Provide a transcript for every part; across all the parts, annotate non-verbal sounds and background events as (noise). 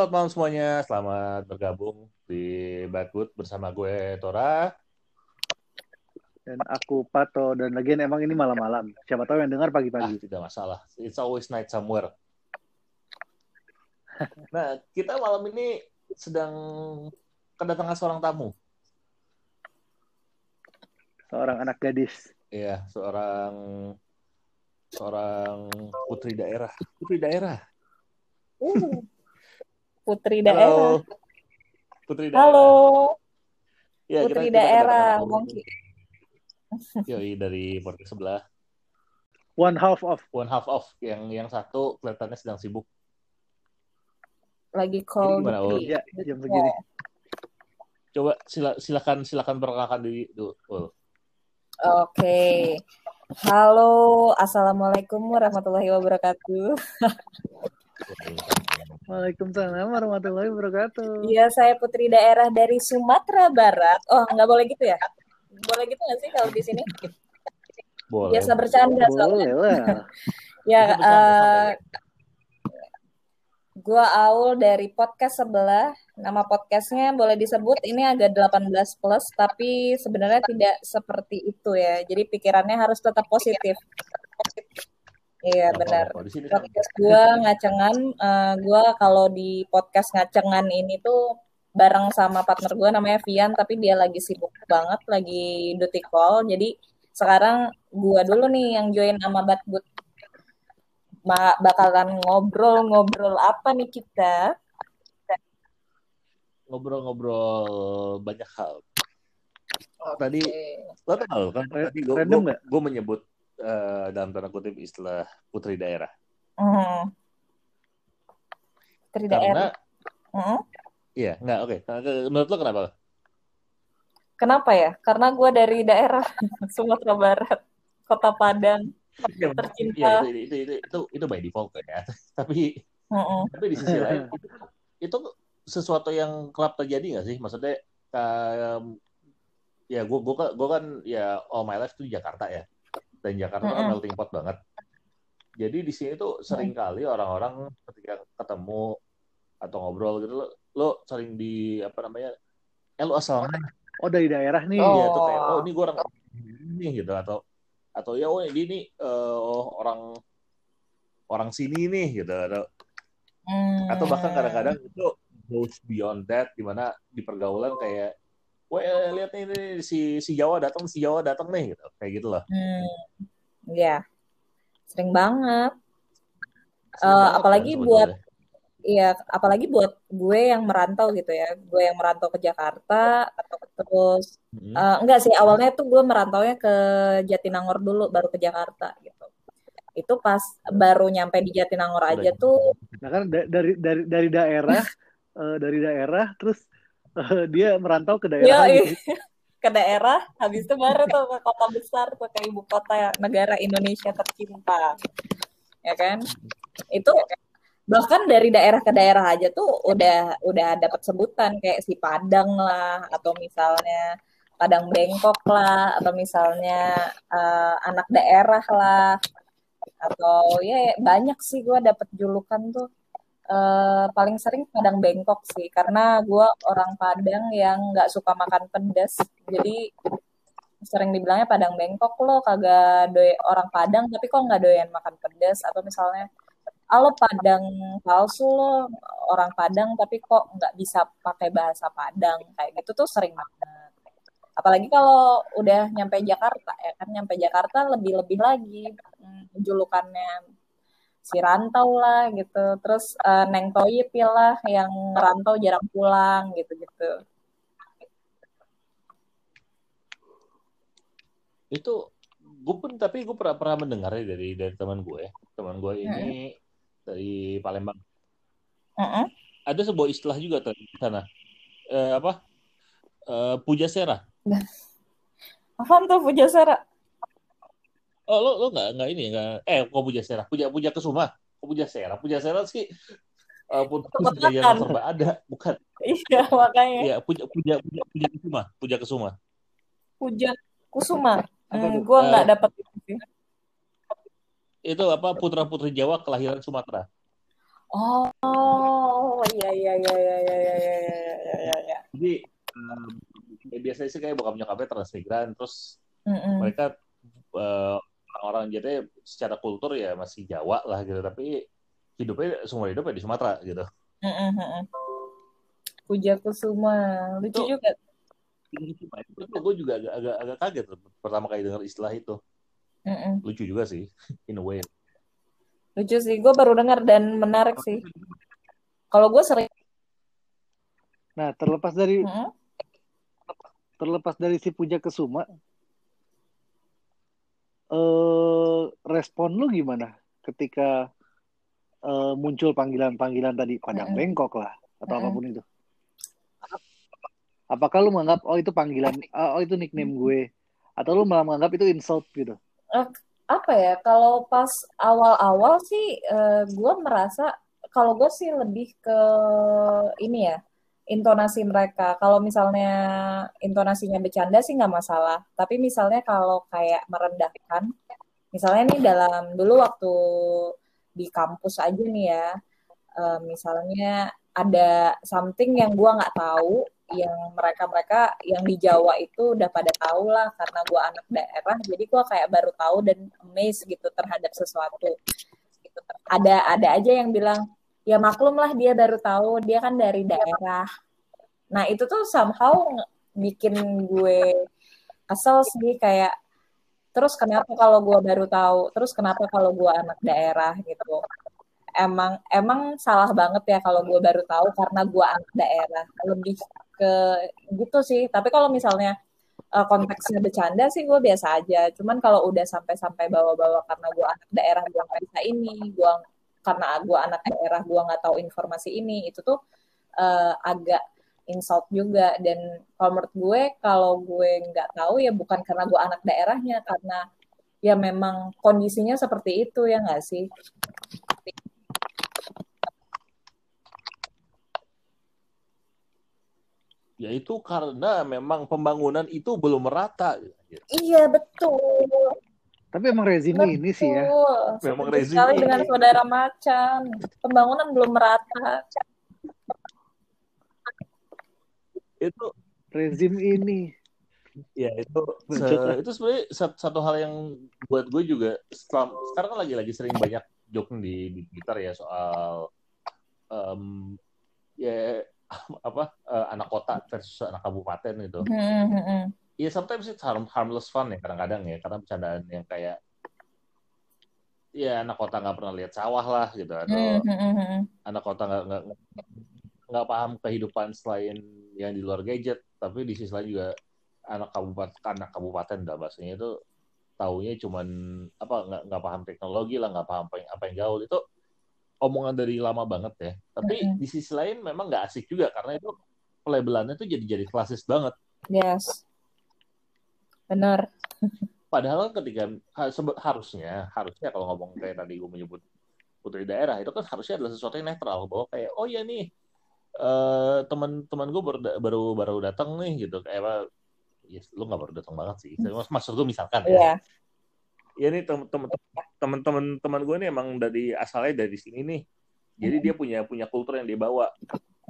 Selamat malam semuanya. Selamat bergabung di Badwood bersama gue Tora. Dan aku Pato dan lagian emang ini malam-malam. Siapa tahu yang dengar Ah, pagi-pagi. tidak masalah. It's always night somewhere. Nah, kita malam ini sedang kedatangan seorang tamu. Seorang anak gadis. Iya, seorang seorang putri daerah. Putri daerah. Uh, Putri daerah. Halo. Putri daerah. Halo, Ya, Putri kita, daerah. Wongki. Yoi, dari podcast sebelah. One half of. One half off. Yang yang satu kelihatannya sedang sibuk. Lagi call gimana, Ul? Ya, jam segini. Coba sila, silakan silakan perkenalkan diri dulu. Ul. Oke. Halo, Assalamualaikum warahmatullahi wabarakatuh. Waalaikumsalam warahmatullahi wabarakatuh. Iya, saya Putri daerah dari Sumatera Barat. Oh, nggak boleh gitu ya? Boleh gitu nggak sih kalau di sini? Boleh. Biasa bercanda soalnya. Boleh lah. Ya, bercanda, eh, gua Aul dari podcast sebelah. Nama podcastnya boleh disebut ini agak 18 plus, tapi sebenarnya tidak seperti itu ya. Jadi pikirannya harus tetap positif. Iya benar. Podcast gua ngacengan, eh, gua kalau di podcast ngacengan ini tuh bareng sama partner gua namanya Vian, tapi dia lagi sibuk banget, lagi duty call. Jadi sekarang gua dulu nih yang join sama Batbut Ma- bakalan ngobrol-ngobrol apa nih kita? ngobrol-ngobrol banyak hal. Tadi lo tahu kan tadi gue gue menyebut eh, dalam tanda kutip istilah putri daerah Hmm. Putri karena daerah. Hmm. iya nggak oke menurut lo kenapa Kenapa ya? Karena gua dari daerah (laughs) Sumatera Barat, Kota Padang. Iya, Tercinta. iya, itu, itu, itu, itu, itu by default ya (laughs) tapi Mm-mm. tapi di sisi lain itu, itu sesuatu yang kerap terjadi nggak sih maksudnya kayak ya gue gue gue kan ya all my life tuh di Jakarta ya dan Jakarta kan Mm-mm. melting pot banget jadi di sini tuh sering kali orang-orang ketika ketemu atau ngobrol gitu lo, lo sering di apa namanya eh lo asal mana Oh dari daerah nih. Oh. Iya, tuh kayak oh ini gue orang ini gitu atau atau ya oh ini nih eh, oh, orang orang sini nih gitu atau Hmm. atau bahkan kadang-kadang itu goes beyond that di mana di pergaulan kayak Wah, lihat nih, nih, si si Jawa datang, si Jawa datang nih gitu. Kayak gitu lah. Hmm. Ya, sering banget. Sering Eh, banget apalagi kan buat sebetulnya. Iya, apalagi buat gue yang merantau gitu ya. Gue yang merantau ke Jakarta, terus Mm-mm. eh, enggak sih awalnya tuh gue merantaunya ke Jatinangor dulu, baru ke Jakarta gitu. Itu pas baru nyampe di Jatinangor Udah aja tuh, Nah kan da- dari dari dari daerah eh, dari daerah terus eh, (laughs) dia merantau ke daerah ya lagi. (laughs) ke daerah, habis itu baru tuh ke kota besar, tuh ke ibu kota negara Indonesia tercinta, ya kan? Itu bahkan dari daerah ke daerah aja tuh udah udah dapat sebutan kayak si Padang lah atau misalnya Padang Bengkok lah atau misalnya eh, anak daerah lah atau ya banyak sih gue dapet julukan tuh Eh, paling sering Padang Bengkok sih karena gue orang Padang yang nggak suka makan pedas jadi sering dibilangnya Padang Bengkok lo kagak doy orang Padang tapi kok nggak doyan makan pedas atau misalnya Halo Padang palsu lo orang Padang tapi kok nggak bisa pakai bahasa Padang kayak gitu tuh sering banget. Apalagi kalau udah nyampe Jakarta ya kan nyampe Jakarta lebih-lebih lagi hmm, julukannya si rantau lah gitu. Terus eh, Neng lah yang ngerantau jarang pulang gitu-gitu. Itu gue pun tapi gue pernah pernah mendengar ya dari dari teman gue. Teman gue ini dari Palembang. Mm-mm. Ada sebuah istilah juga tuh di sana. Eh, apa? Eh, puja sera. Apaan tuh Pujasera? Oh, lo lo nggak nggak ini nggak eh kok puja sera? Puja puja kesuma. Kok puja sera? Puja sera sih eh pun makan. serba ada, bukan? Iya makanya. Iya, puja puja puja puja kesuma, puja kesuma. Puja Kusuma. Hmm, gue nggak Eh, dapet itu apa putra putri Jawa kelahiran Sumatera. Oh, iya iya iya iya iya iya iya iya iya. iya. Jadi um, ya biasanya sih kayak bokap nyokapnya transmigran, terus Mm-mm. mereka uh, orang-orang jadi secara kultur ya masih Jawa lah gitu, tapi hidupnya semua hidupnya di Sumatera gitu. Puja Kusuma, lucu Itu- juga. Itu gue juga agak, agak, agak kaget pertama kali dengar istilah itu. Mm-mm. Lucu juga sih, (laughs) in a way. Lucu sih, gue baru dengar dan menarik sih. Kalau gue sering, Nah, terlepas dari Mm-mm. terlepas dari si Puja Kesuma, eh respon lu gimana ketika eh, muncul panggilan-panggilan tadi Padang. Bengkok lah atau Mm-mm. apa pun itu? Apakah lu menganggap oh itu panggilan, oh itu nickname gue, atau lu malah menganggap itu insult gitu? apa ya kalau pas awal-awal sih gue merasa kalau gue sih lebih ke ini ya intonasi mereka. Kalau misalnya intonasinya bercanda sih nggak masalah. Tapi misalnya kalau kayak merendahkan misalnya nih dalam dulu waktu di kampus aja nih ya eh, misalnya ada something yang gue nggak tahu yang mereka-mereka yang di Jawa itu udah pada tahu lah karena gue anak daerah jadi gue kayak baru tahu dan amazed gitu terhadap sesuatu. Gitu. ada ada aja yang bilang ya maklum lah dia baru tahu. Dia kan dari daerah. Nah itu tuh somehow bikin gue kesel sih kayak terus kenapa kalau gue baru tahu? Terus kenapa kalau gue anak daerah? Gitu. Emang emang salah banget ya kalau gue baru tahu karena gue anak daerah. Lebih ke gitu sih. Tapi kalau misalnya eh, konteksnya bercanda sih gue biasa aja. Cuman kalau udah sampai-sampai bawa-bawa karena gue anak daerah gue nggak bisa ini gue karena gue anak daerah gue nggak tahu informasi ini itu tuh eh, agak insult juga. Dan kalau menurut gue kalau gue nggak tahu ya bukan karena gue anak daerahnya karena ya memang kondisinya seperti itu ya nggak sih? Ya itu karena memang pembangunan itu belum merata. iya betul Tapi emang rezimnya ini sih ya. Memang rezim sekali ini. dengan saudara Macan. Pembangunan belum merata. Itu rezim ini. ya itu se- itu sebenarnya sat- satu hal yang buat gue juga setelah- sekarang kan lagi-lagi sering banyak joke di, di Twitter ya soal em, ya (laughs) apa eh, anak kota versus anak kabupaten gitu. Hmm, hmm, hmm. Iya sometimes it's harm, harmless fun ya kadang-kadang ya karena bercandaan yang kayak ya anak kota nggak pernah lihat sawah lah gitu atau Hmm, hmm, hmm, hmm. anak kota nggak nggak paham kehidupan selain yang di luar gadget tapi di sisi lain juga anak kabupaten anak kabupaten dah bahasanya itu taunya cuman apa nggak nggak paham teknologi lah nggak paham apa yang, apa yang gaul itu omongan dari lama banget ya tapi Mm-mm. di sisi lain memang nggak asik juga karena itu pelabelannya tuh jadi jadi klasis banget Yes. Benar. Padahal ketika ha- sebe- harusnya harusnya kalau ngomong kayak tadi gue menyebut putri daerah itu kan harusnya adalah sesuatu yang netral. Bahwa kayak oh ya nih eh teman-teman gue baru baru baru datang nih gitu. Kayak apa yes, lu nggak baru datang banget sih. Mas- maksud gue misalkan ya. Iya. ya nih teman-teman teman-teman teman gue nih emang dari asalnya dari sini nih. Jadi dia punya punya kultur yang dia bawa.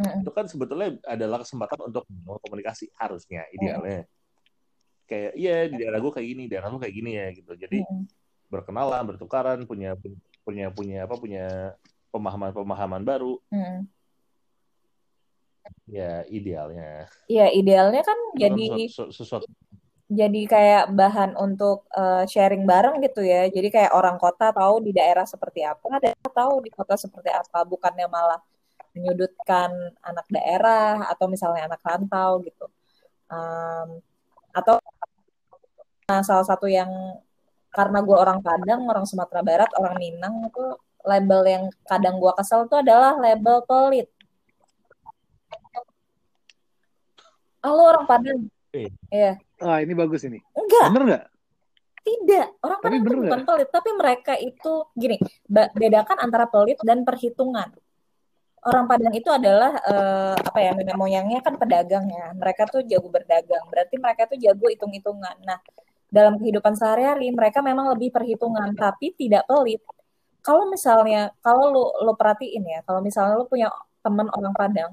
Itu kan sebetulnya adalah kesempatan untuk komunikasi harusnya idealnya kayak iya di daerah gue kayak gini di daerah lu kayak gini ya gitu jadi Mm-mm. berkenalan bertukaran punya punya punya apa punya pemahaman pemahaman baru Mm-mm. ya idealnya Iya, idealnya kan Itu jadi sesuatu, sesuatu jadi kayak bahan untuk eh, sharing bareng gitu ya. Jadi kayak orang kota tahu di daerah seperti apa, daerah tahu di kota seperti apa, bukannya malah menyudutkan anak daerah atau misalnya anak rantau gitu. Em, atau nah, salah satu yang karena gue orang Padang, orang Sumatera Barat, orang Minang itu label yang kadang gue kesel itu adalah label pelit. Ah, lu orang Padang? Eh. Iya. Ah, ini bagus ini. Enggak. Bener nggak? Tidak, orang Tapi Padang itu bukan pelit, tapi mereka itu gini, bedakan antara pelit dan perhitungan. Orang Padang itu adalah eh, apa ya, nenek moyangnya kan pedagang ya. Mereka tuh jago berdagang, berarti mereka tuh jago hitung-hitungan. Nah, dalam kehidupan sehari-hari mereka memang lebih perhitungan, tapi tidak pelit. kalau misalnya kalau lu lu perhatiin ya, kalau misalnya lu punya teman orang Padang,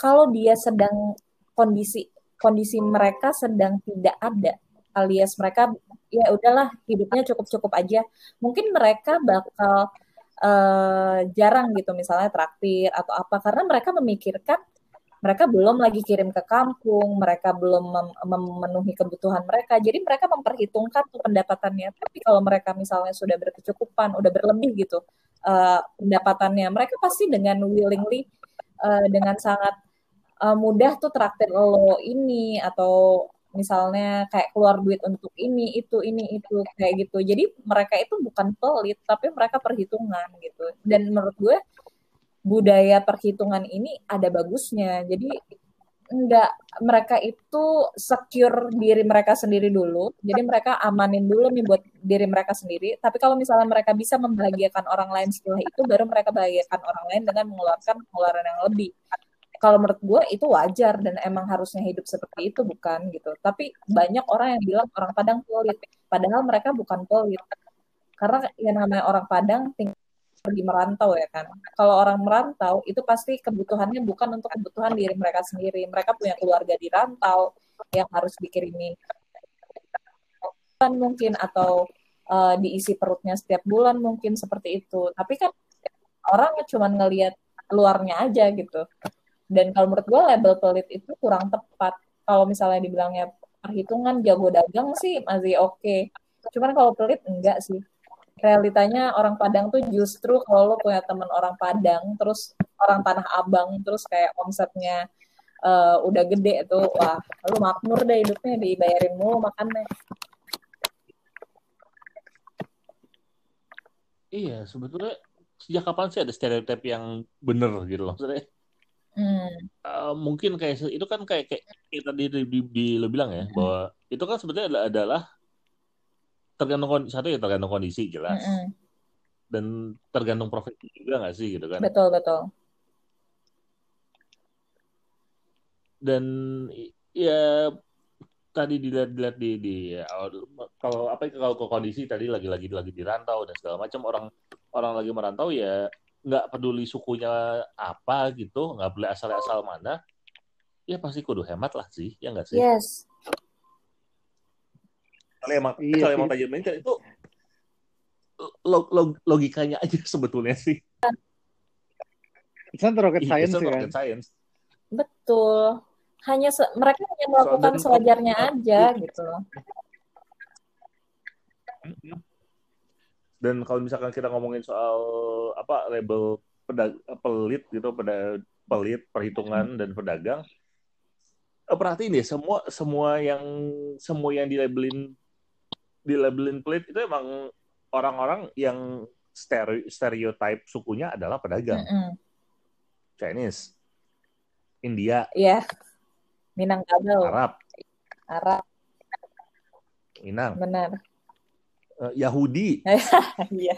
kalau dia sedang kondisi kondisi mereka sedang tidak ada alias mereka ya udahlah hidupnya cukup-cukup aja. Mungkin mereka bakal uh, jarang gitu misalnya traktir atau apa karena mereka memikirkan mereka belum lagi kirim ke kampung, mereka belum mem memenuhi kebutuhan mereka. Jadi mereka memperhitungkan tuh pendapatannya. Tapi kalau mereka misalnya sudah berkecukupan, udah berlebih gitu uh, pendapatannya, mereka pasti dengan willingly uh, dengan sangat uh, mudah tuh traktir lo ini atau misalnya kayak keluar duit untuk ini itu ini itu kayak gitu. Jadi mereka itu bukan pelit tapi mereka perhitungan gitu. Dan menurut gue budaya perhitungan ini ada bagusnya. Jadi enggak mereka itu secure diri mereka sendiri dulu. Jadi mereka amanin dulu nih buat diri mereka sendiri. Tapi kalau misalnya mereka bisa membahagiakan orang lain setelah itu baru mereka bahagiakan orang lain dengan mengeluarkan pengeluaran yang lebih kalau menurut gue itu wajar dan emang harusnya hidup seperti itu bukan gitu. Tapi banyak orang yang bilang orang Padang pelit padahal mereka bukan pelit. Karena yang namanya orang Padang tinggal pergi merantau ya kan? Kalau orang merantau itu pasti kebutuhannya bukan untuk kebutuhan diri mereka sendiri. Mereka punya keluarga di rantau yang harus dikirimi. Mungkin atau uh, diisi perutnya setiap bulan mungkin seperti itu. Tapi kan orang cuma ngelihat luarnya aja gitu dan kalau menurut gue label pelit itu kurang tepat. Kalau misalnya dibilangnya perhitungan jago dagang sih masih oke. Okay. cuman kalau pelit enggak sih. Realitanya orang Padang tuh justru kalau lo punya teman orang Padang terus orang Tanah Abang terus kayak omsetnya uh, udah gede tuh wah lo makmur deh hidupnya dibayarin mulu makannya. Iya sebetulnya sejak kapan sih ada stereotip yang bener gitu loh? Maksudnya Hmm. Uh, mungkin kayak itu kan kayak kayak, kayak tadi di, di, di lo bilang ya hmm. bahwa itu kan sebetulnya adalah, adalah tergantung kondisi satu ya tergantung kondisi jelas hmm. dan tergantung profesi juga nggak sih gitu kan betul betul dan ya tadi dilihat-dilihat di, di ya, kalau apa kalau kondisi tadi lagi-lagi lagi dirantau dan segala macam orang orang lagi merantau ya nggak peduli sukunya apa gitu, nggak boleh asal-asal mana, ya pasti kudu hemat lah sih, ya nggak sih? Yes. Kalau emang iya, kalau emang tajam itu log, log, logikanya aja (laughs) sebetulnya sih. It's not rocket iya, science, yeah, rocket science. Betul. Hanya se mereka hanya melakukan so, sewajarnya aja gitu. Dan kalau misalkan kita ngomongin soal apa label pedag pelit gitu, pada pelit, perhitungan dan pedagang, eh, perhatiin deh semua semua yang semua yang dilabelin dilabelin pelit itu emang orang-orang yang stereotype sukunya adalah pedagang. Mm -hmm. Chinese, India, yeah. Minangkabau, Arab, Arab, Minang, benar, uh, Yahudi. (laughs) Iya.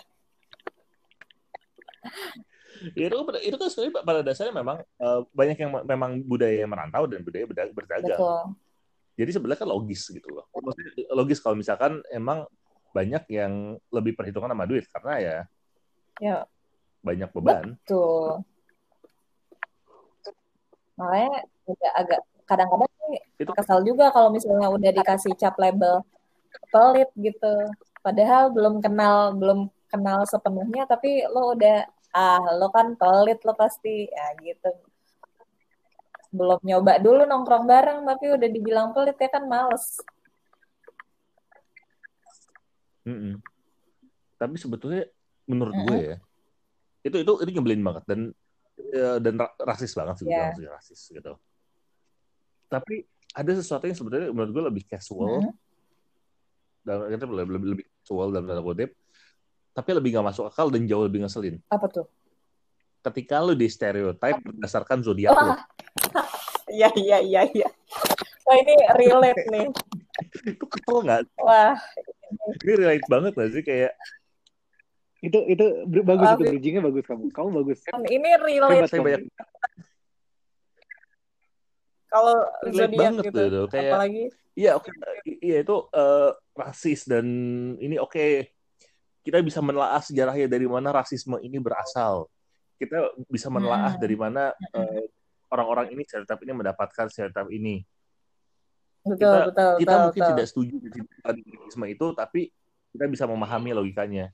itu itu kan sebenarnya pada dasarnya memang uh, banyak yang memang budaya merantau dan budaya berdagang. Betul. Jadi sebenarnya kan logis gitu loh. logis kalau misalkan emang banyak yang lebih perhitungan sama duit karena ya, ya. banyak beban. Betul. Makanya agak agak kadang-kadang itu kesal juga kalau misalnya udah dikasih cap label pelit gitu padahal belum kenal belum kenal sepenuhnya tapi lo udah ah lo kan pelit lo pasti ya gitu belum nyoba dulu nongkrong bareng tapi udah dibilang pelit ya kan males mm -mm. tapi sebetulnya menurut mm -mm. gue ya itu itu itu nyebelin banget dan ya, dan rasis banget sih yeah. rasis gitu tapi ada sesuatu yang sebetulnya menurut gue lebih casual mm -hmm dalam kita lebih, lebih, lebih casual dalam tanda kutip tapi lebih gak masuk akal dan jauh lebih ngeselin. Apa tuh? Ketika lu di stereotype berdasarkan zodiak lu. (laughs) Iya iya iya iya. Wah ini relate nih. (laughs) Itu kesel nggak? Wah. Ini relate banget gak sih? Kayak itu itu bagus Wah, itu bridgingnya bagus kamu. Kamu bagus. Ini relate. Banyak kalau zodiak gitu tuh, kayak apalagi? iya oke. Okay. iya itu uh, rasis dan ini oke okay. kita bisa menelaah sejarahnya dari mana rasisme ini berasal. Kita bisa menelaah Hmm. dari mana eh, orang-orang ini stereotip ini mendapatkan stereotip ini. Betul, Kita- betul, Kita betul, mungkin betul. tidak setuju dengan rasisme itu, tapi kita bisa memahami logikanya.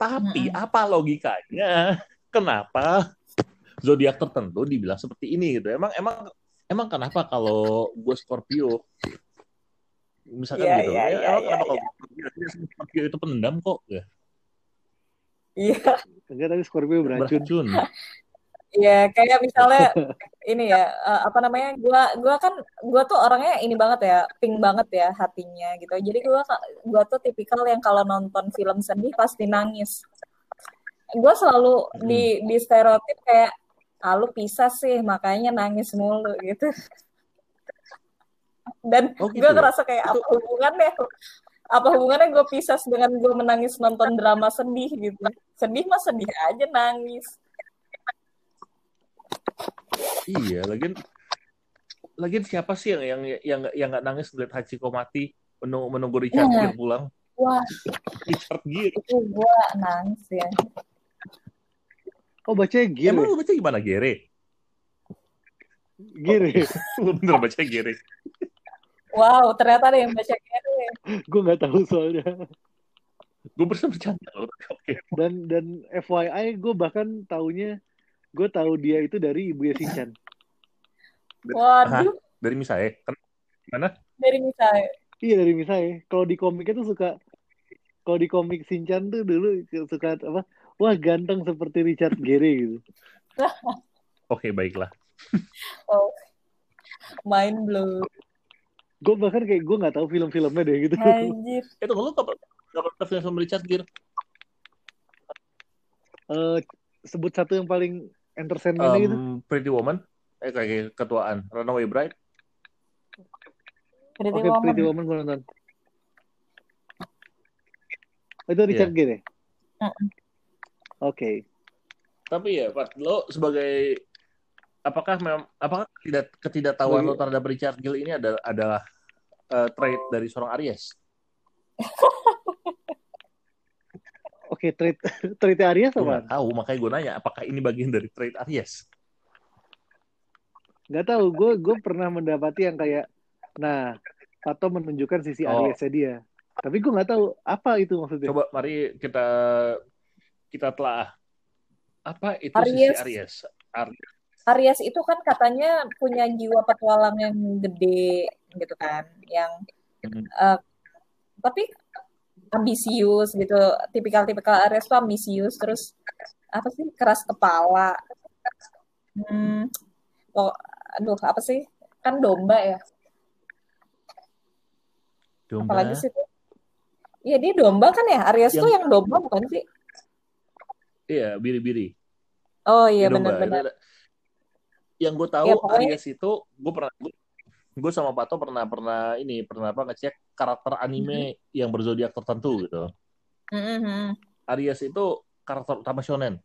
Tapi Mm-mm. apa logikanya? Kenapa zodiak tertentu dibilang seperti ini gitu? Emang emang emang kenapa kalau gue Scorpio misalkan Iya, gitu? iya, ya, iya, emang iya, kenapa kalau Scorpio, Scorpio itu pendendam kok? Ya, Iya, Enggak, tapi Scorpio beracun. beracun. iya kayak misalnya (laughs) ini ya eh, apa namanya? Gua gua kan gua tuh orangnya ini banget ya, pink banget ya hatinya gitu. Jadi gua gua tuh tipikal yang kalau nonton film sedih pasti nangis. Gua selalu di di stereotip kayak ah lu pisah sih makanya nangis mulu gitu. Dan Oh, gue gitu ya? ngerasa kayak apa hubungannya apa hubungannya gue pisah dengan gue menangis nonton drama sedih gitu sedih mah sedih aja nangis Iya, lagian lagian siapa sih yang yang yang yang nggak nangis ngeliat Hachiko mati menunggu, menunggu Richard Iya. Gere pulang? wah Richard Gere. itu gue nangis ya Oh, bacanya Gere. Emang lu baca gimana Gere? Gere. (laughs) Lu bener baca Gere. Wow ternyata ada yang baca Gere Gue nggak tahu soalnya. Gue bersama bercanda loh. Oke. Dan dan FYI, gue bahkan taunya gue tahu dia itu dari ibunya Shinchan. waduh Dari misalnya, kan mana? dari misalnya Iya dari misalnya. Kalau di komiknya tuh suka kalau di komik Shinchan tuh dulu suka apa? Wah ganteng seperti Richard Gere gitu. (laughs) Oke, baiklah. oh mind blow Gue bahkan kayak gue nggak tahu film-filmnya deh gitu. anjir Itu lu gak pernah pernah film sama Richard Gere? Eh, sebut satu yang paling entertainment gitu. Um, Pretty Woman? Eh, kayak ketuaan. Runaway Bride? Pretty Oke, Woman Pretty Woman gue nonton. Oh, itu Richard Gere. Mm-mm. Oke. Tapi ya, Pat, lo sebagai apakah memang apakah tidak ketidaktahuan lo terhadap Richard Gere ini adalah adalah eh, trait dari seorang Aries? (laughs) Oke, treat treat Aries Gue apa? nggak tahu, makanya gue nanya apakah ini bagian dari trait Aries? Nggak tahu. Gue gue pernah mendapati yang kayak, nah, Pato menunjukkan sisi Oh. Ariesnya dia. Tapi gue nggak tahu apa itu maksudnya. Coba mari kita kita telah apa itu Aries. sisi Aries? Aries. Aries itu kan katanya punya jiwa petualang yang gede gitu kan yang Hmm. eh, tapi ambisius gitu tipikal-tipikal Aries tuh ambisius terus apa sih keras kepala hmm, oh, aduh apa sih kan domba ya Domba. apalagi sih tuh Iya dia domba kan ya Aries tuh Yang- yang domba bukan sih Iya, biri-biri. oh iya benar-benar Yang gue tahu Ya, pokoknya- Aries itu gue pernah gue sama Pato pernah pernah ini pernah apa ngecek karakter anime Mm-hmm. yang berzodiak tertentu gitu. Mhm. Aries itu karakter utama shonen.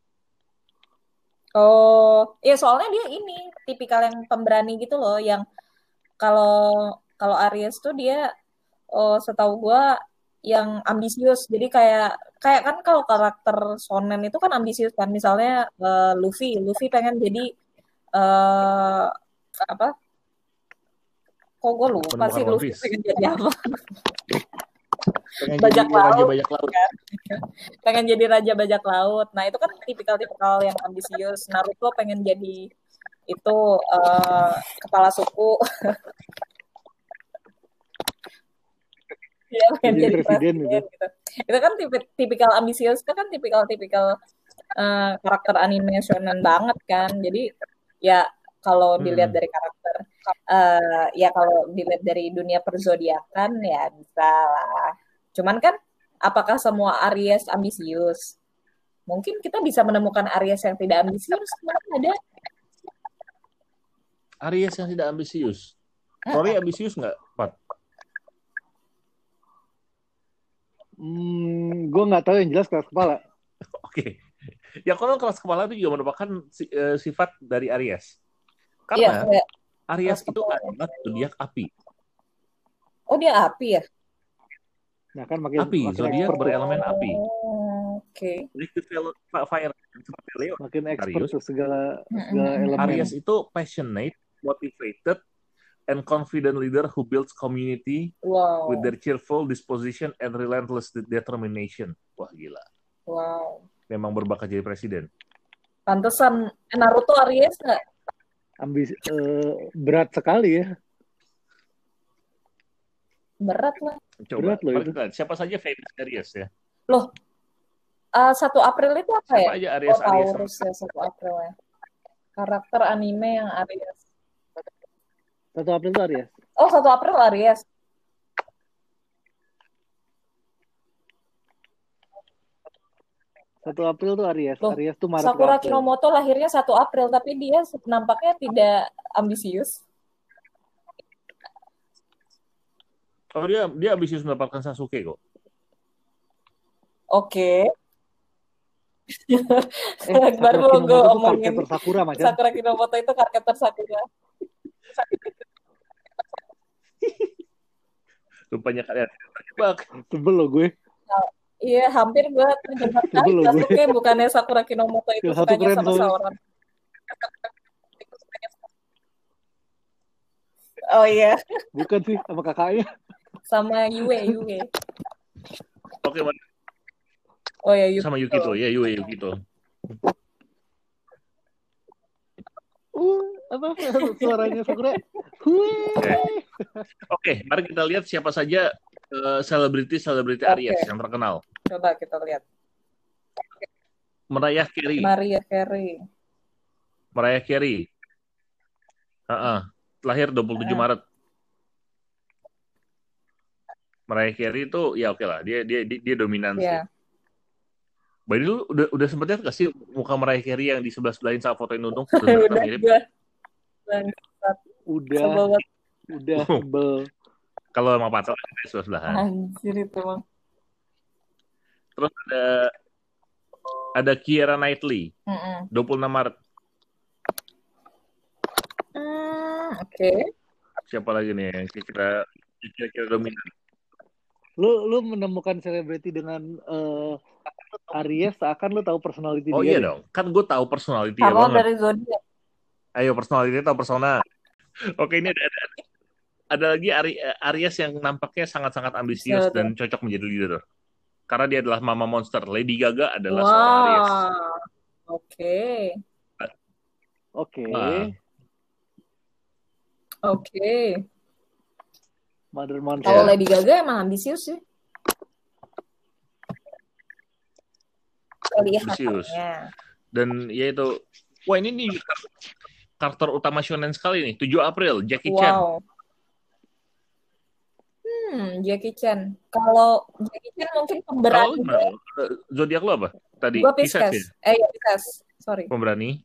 Oh, ya soalnya dia ini tipikal yang pemberani gitu loh, yang kalau kalau Aries tuh dia, oh setahu gua yang ambisius. Jadi kayak kayak kan kalau karakter shonen itu kan ambisius kan, misalnya eh, Luffy, Luffy pengen jadi eh apa? Kok gue lupa sih Piece. pengen jadi apa? Pengen Bajak jadi raja laut. bajak laut. pengen jadi raja bajak laut. Nah, itu kan tipikal-tipikal yang ambisius. Naruto pengen jadi itu eh, kepala suku. Iya, pengen Jadi jadi presiden presiden, gitu. Itu kan tipi- tipikal ambisius itu kan tipikal-tipikal eh, karakter anime shonen banget kan. Jadi ya kalau dilihat Hmm. dari karakter eh, ya kalau dilihat dari dunia perzodiakan ya bisa lah. Cuman kan apakah semua Aries ambisius? Mungkin kita bisa menemukan Aries yang tidak ambisius, mana ada. Aries yang tidak ambisius. Rory ambisius nggak, Pat? Hmm, gue nggak tahu yang jelas keras kepala. (laughs) Oke. Ya kalau keras kepala itu juga merupakan si- eh, sifat dari Aries. Iya, Karena kayak, Aries keras itu adalah zodiak api. oh dia api ya? Nah kan makin Api, zodiak berelemen api. Oh. Oke. liquid fire- fire seperti Leo. Makin expert Arius. segala segala elemen. Aries itu passionate, motivated, and confident leader who builds community Wow. with their cheerful disposition and relentless de- determination. Wah gila, Wow. Memang berbakat jadi presiden. Pantesan eh, Naruto Aries nggak? Ambis eh, berat sekali ya. Berat lah. Coba, Berat loh itu. siapa saja famous Aries ya? Loh, eh, 1 April itu apa ya? Siapa aja Aries Oh, Aries? Taurus ya 1 April ya. Karakter anime yang Aries. Satu April tuh Aries. Oh, 1 April Aries. Satu April tuh Aries. Loh, Aries tuh Maret Sakura. Kinomoto lahirnya 1 April, tapi dia nampaknya tidak ambisius. Oh dia dia ambisius mendapatkan Sasuke kok. Oke. Eh, (laughs) Baru Sakura lo gue omongin. karakter Sakura macam. Sakura Kinomoto itu karakter Sakura. (laughs) Rupanya kalian terjebak. Sebel loh gue. Iya, hampir gue terjebak gue. Sasuke bukannya Sakura Kinomoto itu sukanya sama soalnya. Sauron. Oh iya, Bukan sih sama kakaknya. sama Yue, Yue. Oke, mari. Oh ya, Yue. sama Yukito ya Yue Yukito. Uh, apa (laughs) suaranya Sakura? Oke, mari kita lihat siapa saja eh, selebriti-selebriti Oke. Aries yang terkenal. Coba kita lihat. Mariah Carey. Maria Carey. Mariah Carey. Heeh. Lahir 27 Heeh. Maret. Mariah Carey itu ya oke lah, dia dia dia, dia dominan sih. Iya. By the way, lu udah udah sempet lihat gak sih muka Mariah Carey yang di sebelah sebelahin sama fotoin Nunung? Bener-bener (laughs) Udah. Udah, Sebel banget. udah sebel. Kalau pacar di sebelah sebelahan. Anjir itu mah. Terus ada ada Kiera Knightley, Mm-mm. 26 Maret. Hmm, Oke. Siapa lagi nih yang kira-kira kira-kira dominan? Lu lu menemukan selebriti dengan eh, Aries seakan lu tahu personality Oh dia. iya deh. dong, kan gue tahu personality ya banget. dari zodiak. Ayo personality tahu persona. Oke ini ada, ada, ada lagi Ari- Aries yang nampaknya sangat-sangat ambisius Siapa tuh? dan cocok menjadi leader. Karena dia adalah mama monster. Lady Gaga adalah seorang Aries. Wow. Oke. Oke. Oke. Mother Monster. Kalau. Lady Gaga emang ambisius sih. Ambisius. Dan ya itu, wah ini nih karakter utama shonen sekali nih. 7 April, Jackie Chan. Hmm, Jackie Chan. Kalau Jackie Chan mungkin pemberani. gimana? Eh, Zodiak lu apa? Tadi Gua Pisces ya? Pisces. Eh, ya Pisces. Sorry. Pemberani.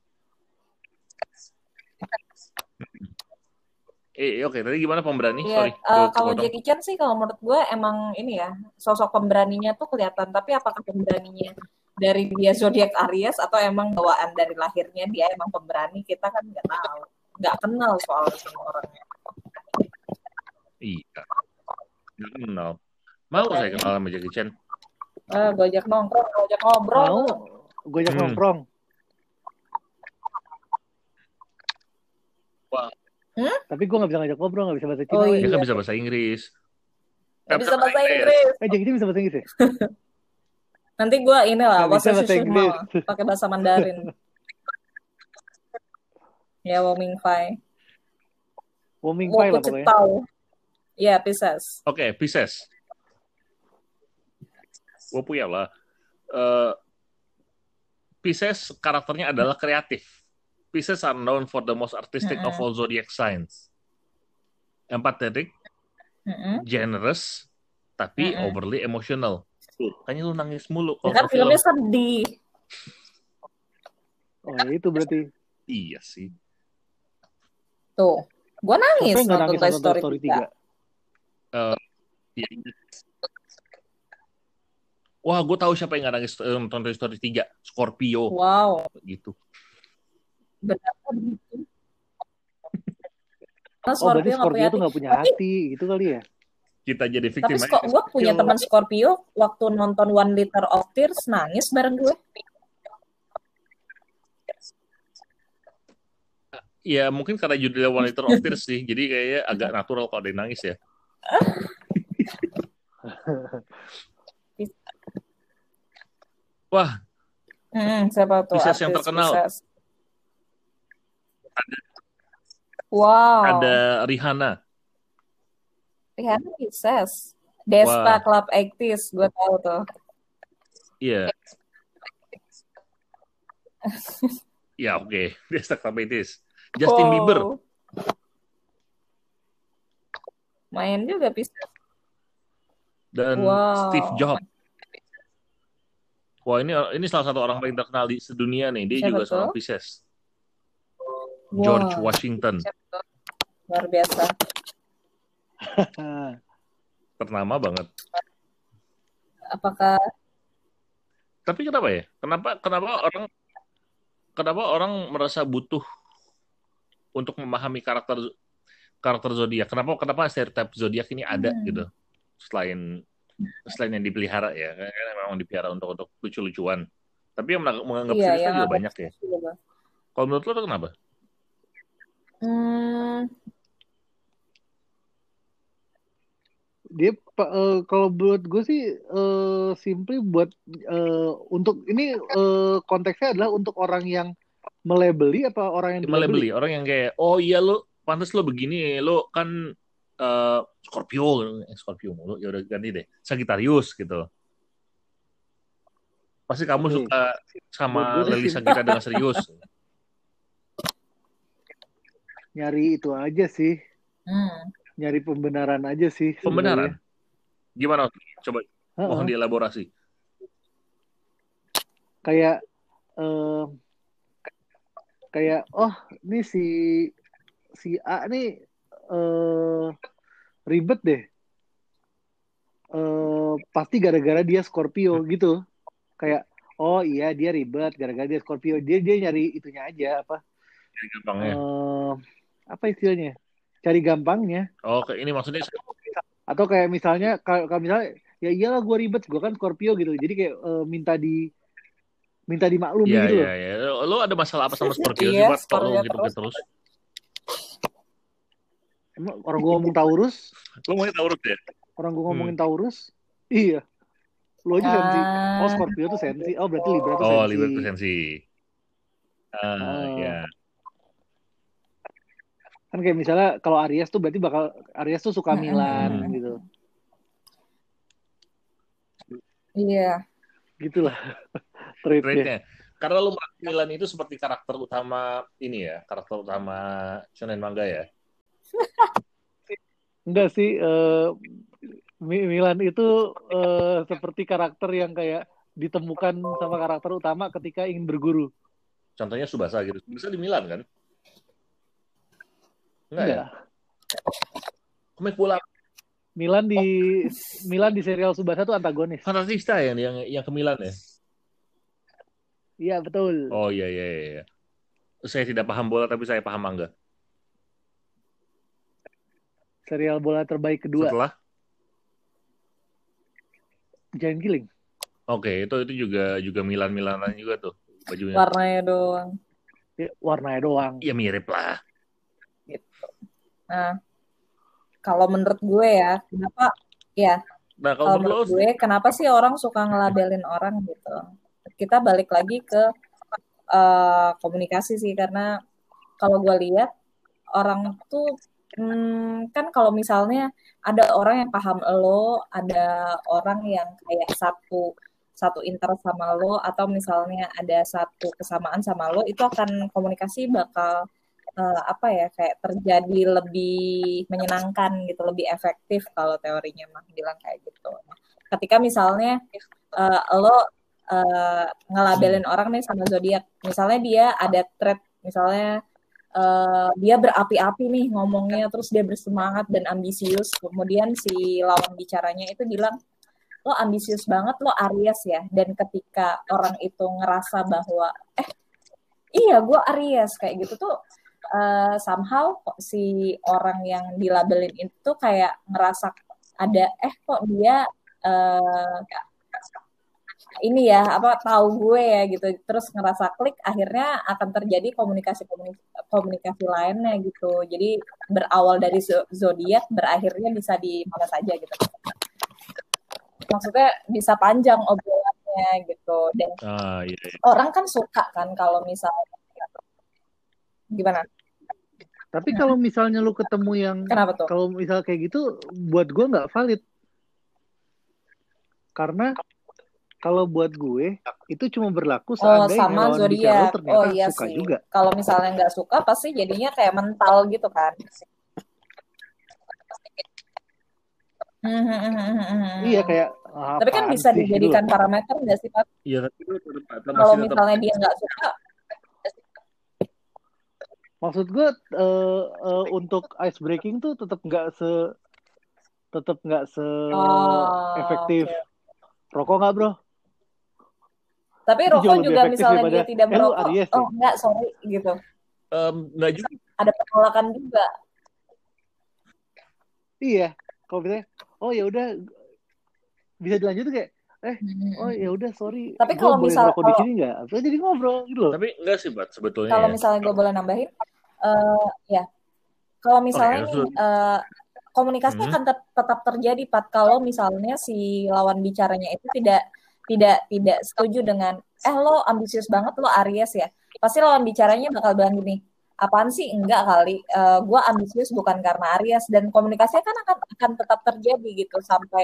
Eh, oke. Tadi gimana pemberani? Iya, Sorry. eh, gua kalau. Jackie Chan sih kalau menurut gue emang ini ya sosok pemberaninya tuh kelihatan. Tapi apakah pemberaninya dari dia zodiak Aries atau emang bawaan dari lahirnya dia emang pemberani kita kan nggak tahu, nggak kenal soalnya sama orangnya. Iya. Nggak kenal. Mau saya kenal sama Jackie Chan. Eh, gue ajak nongkrong, gue ajak ngobrol. Mau gue ajak Hmm. nongkrong. Wah. Hmm? Tapi gue gak bisa ngajak ngobrol, gak bisa bahasa Cina. Oh, weh. Dia Iya. kan bisa bahasa Inggris. Nggak bisa bahasa Inggris. Eh, Jackie Chan bisa bahasa Inggris ya? (laughs) Nanti gue ini lah, bahasa bahasa Inggris. pakai bahasa Mandarin. (laughs) ya, Wo Ming Fai. Woming Wo Pai lah pokoknya. Iya, Pisces. Oke, Pisces. Gue punya lah. Eh, Pisces karakternya adalah kreatif. Pisces are known for the most artistic of all zodiac signs. Empathetic, Mm-mm. generous, tapi Mm-mm. overly emotional. Tuh, Kayaknya lu nangis mulu Ya kalau kan nonton film. filmnya sedih. Oh, ya itu berarti. Iya sih. Tuh. Gue nangis nonton nangis Toy Story 3. 3? Iya. Wah, gue tahu siapa yang nggak nangis eh, nonton Toy Story 3. Scorpio. Wow. Gitu. Benar Oh, berarti Scorpio nggak tuh hati. gak punya Tapi- hati, gitu kali ya? kita jadi Tapi victim kok aja. gue punya teman Scorpio waktu nonton One Liter of Tears nangis bareng gue. Ya mungkin karena judulnya One Liter of Tears sih, jadi kayaknya agak natural kalau ada yang nangis ya. Wah, Hmm, siapa tuh Pisces yang terkenal. Pisces? Wow. ada Rihanna. Rihanna Pisces. Despa Wah. Club 80s, gue tahu tuh. Iya. (laughs) ya oke, dia stuck Tapetis. Justin Wow. Bieber. Main juga Pisces. dan Wow. Steve Jobs. Wah ini ini salah satu orang paling terkenal di sedunia nih. Dia Siapa juga seorang Pisces. Wow. George Washington, Luar biasa. (laughs) ternama banget. Apakah Tapi kenapa ya? Kenapa kenapa orang kenapa orang merasa butuh untuk memahami karakter karakter zodiak? Kenapa kenapa stereotip zodiak ini ada Hmm. gitu? Selain selain yang dipelihara ya, kan memang dipelihara untuk untuk lucu-lucuan. Tapi yang menganggap Iya, serius kan juga banyak ya. Kalau menurut lo tuh kenapa? Hmm, dia eh, kalau buat gue sih eh, simply buat eh, untuk ini eh, konteksnya adalah untuk orang yang melebeli apa orang yang malah dilabeli? beli orang yang kayak oh iya lo pantas lo begini lo kan eh, Scorpio eh, Scorpio mulu ya udah ganti deh Sagittarius gitu pasti kamu suka sama sih- Sagitta (laughs) dengan serius Nyari itu aja sih, hmm. nyari pembenaran aja sih. pembenaran gimana coba sebenarnya. Heeh. mohon dielaborasi kayak eh, kayak oh ini si si A nih eh, ribet deh. Eh, pasti gara-gara dia Scorpio gitu. Kayak oh iya dia ribet gara-gara dia Scorpio. Dia dia nyari itunya aja apa Jadi gampangnya. eh, apa istilahnya? Cari gampangnya. Oh kayak ini maksudnya atau kayak misalnya kalau misalnya ya iyalah gue ribet gue kan Scorpio gitu. Jadi kayak eh, minta di minta dimaklumi Iya gitu iya loh. iya lo, ada masalah apa sama Scorpio sih Iya, buat gitu terus. terus emang orang gue ngomong Taurus? Lo mau tahu ya? Orang gue ngomongin Taurus? Iya. Lu aja sensi oh Ah, Scorpio tuh sensi oh berarti Libra tuh oh sensi Libra tuh sensi ah Ah. ya kan kayak misalnya kalau Aries tuh berarti bakal Aries tuh suka Mm-mm. Milan Hmm. gitu. Iya. gitulah. (laughs) Traitnya Traitnya. Karena lo Milan itu seperti karakter utama ini ya, karakter utama shonen manga ya. Enggak sih Mi- Milan itu eh, seperti karakter yang kayak ditemukan sama karakter utama ketika ingin berguru Contohnya Subasa gitu. Bisa di Milan kan? Enggak ya? enggak Komik bola Milan di Milan di serial Subasa tuh antagonis Fantasista yang yang yang ke Milan ya. iya betul Oh iya iya iya. iya. Saya tidak paham bola tapi saya paham manga. Serial bola terbaik kedua Setelah Giant Killing Oke, itu itu juga juga Milan-Milanan juga tuh bajunya. Warnanya doang. Ya, warnanya doang Iya mirip lah. Nah, kalau menurut gue ya, kenapa ya Nah, kalau kalau menurut gue kenapa sih orang suka ngelabelin orang gitu? Kita balik lagi ke eh, komunikasi sih karena kalau gue lihat orang tuh hmm, kan kalau misalnya ada orang yang paham lo, ada orang yang kayak satu satu interest sama lo atau misalnya ada satu kesamaan sama lo itu akan komunikasi bakal eh, apa ya kayak terjadi lebih menyenangkan gitu, lebih efektif kalau teorinya mah bilang kayak gitu. Nah, ketika misalnya eh, lo eh, ngelabelin orang nih sama zodiak, misalnya dia ada trait, misalnya eh, dia berapi-api nih ngomongnya, terus dia bersemangat dan ambisius, kemudian si lawan bicaranya itu bilang lo ambisius banget, lo Aries ya, dan ketika orang itu ngerasa bahwa eh iya gue Aries kayak gitu tuh eh, somehow si orang yang dilabelin itu kayak ngerasa ada eh kok dia uh, ini ya apa tahu gue ya gitu terus ngerasa klik akhirnya akan terjadi komunikasi komunikasi lainnya gitu jadi berawal dari zodiak berakhirnya bisa di mana saja gitu maksudnya bisa panjang obrolannya gitu dan ah, iya, iya. orang kan suka kan kalau misalnya gimana tapi kalau misalnya lu ketemu yang Kenapa tuh? Kalau misal kayak gitu buat gue nggak valid. Karena kalau buat gue itu cuma berlaku oh, sama zodiak. Oh iya suka sih. juga. Kalau misalnya nggak suka pasti jadinya kayak mental gitu kan. (laughs) iya kayak tapi kan bisa dijadikan gitu. parameter nggak sih pak? Iya kalau misalnya dia nggak suka maksud gue uh, uh, untuk ice breaking tuh tetap nggak se tetap nggak se oh, efektif okay. rokok nggak bro tapi rokok juga misalnya dia tidak eh, merokok. eh, oh nggak sorry gitu. Um, nggak juga. Ada penolakan juga. Iya kalau misalnya oh ya udah bisa dilanjut kayak eh oh ya udah sorry tapi kalau misalnya kalau di sini nggak? Jadi ngobrol gitu loh. Tapi enggak sih buat sebetulnya kalau ya. misalnya gue boleh nambahin uh, ya. Kalau misalnya oh, ya, nih, uh, komunikasi hmm. akan tet tetap terjadi Pat kalau misalnya si lawan bicaranya itu tidak tidak tidak setuju dengan eh lo ambisius banget lo Aries ya. Pasti lawan bicaranya bakal bilang gini apaan sih? Enggak kali. Uh, eh, gue ambisius bukan karena Aries. Dan komunikasinya kan akan akan tetap terjadi gitu sampai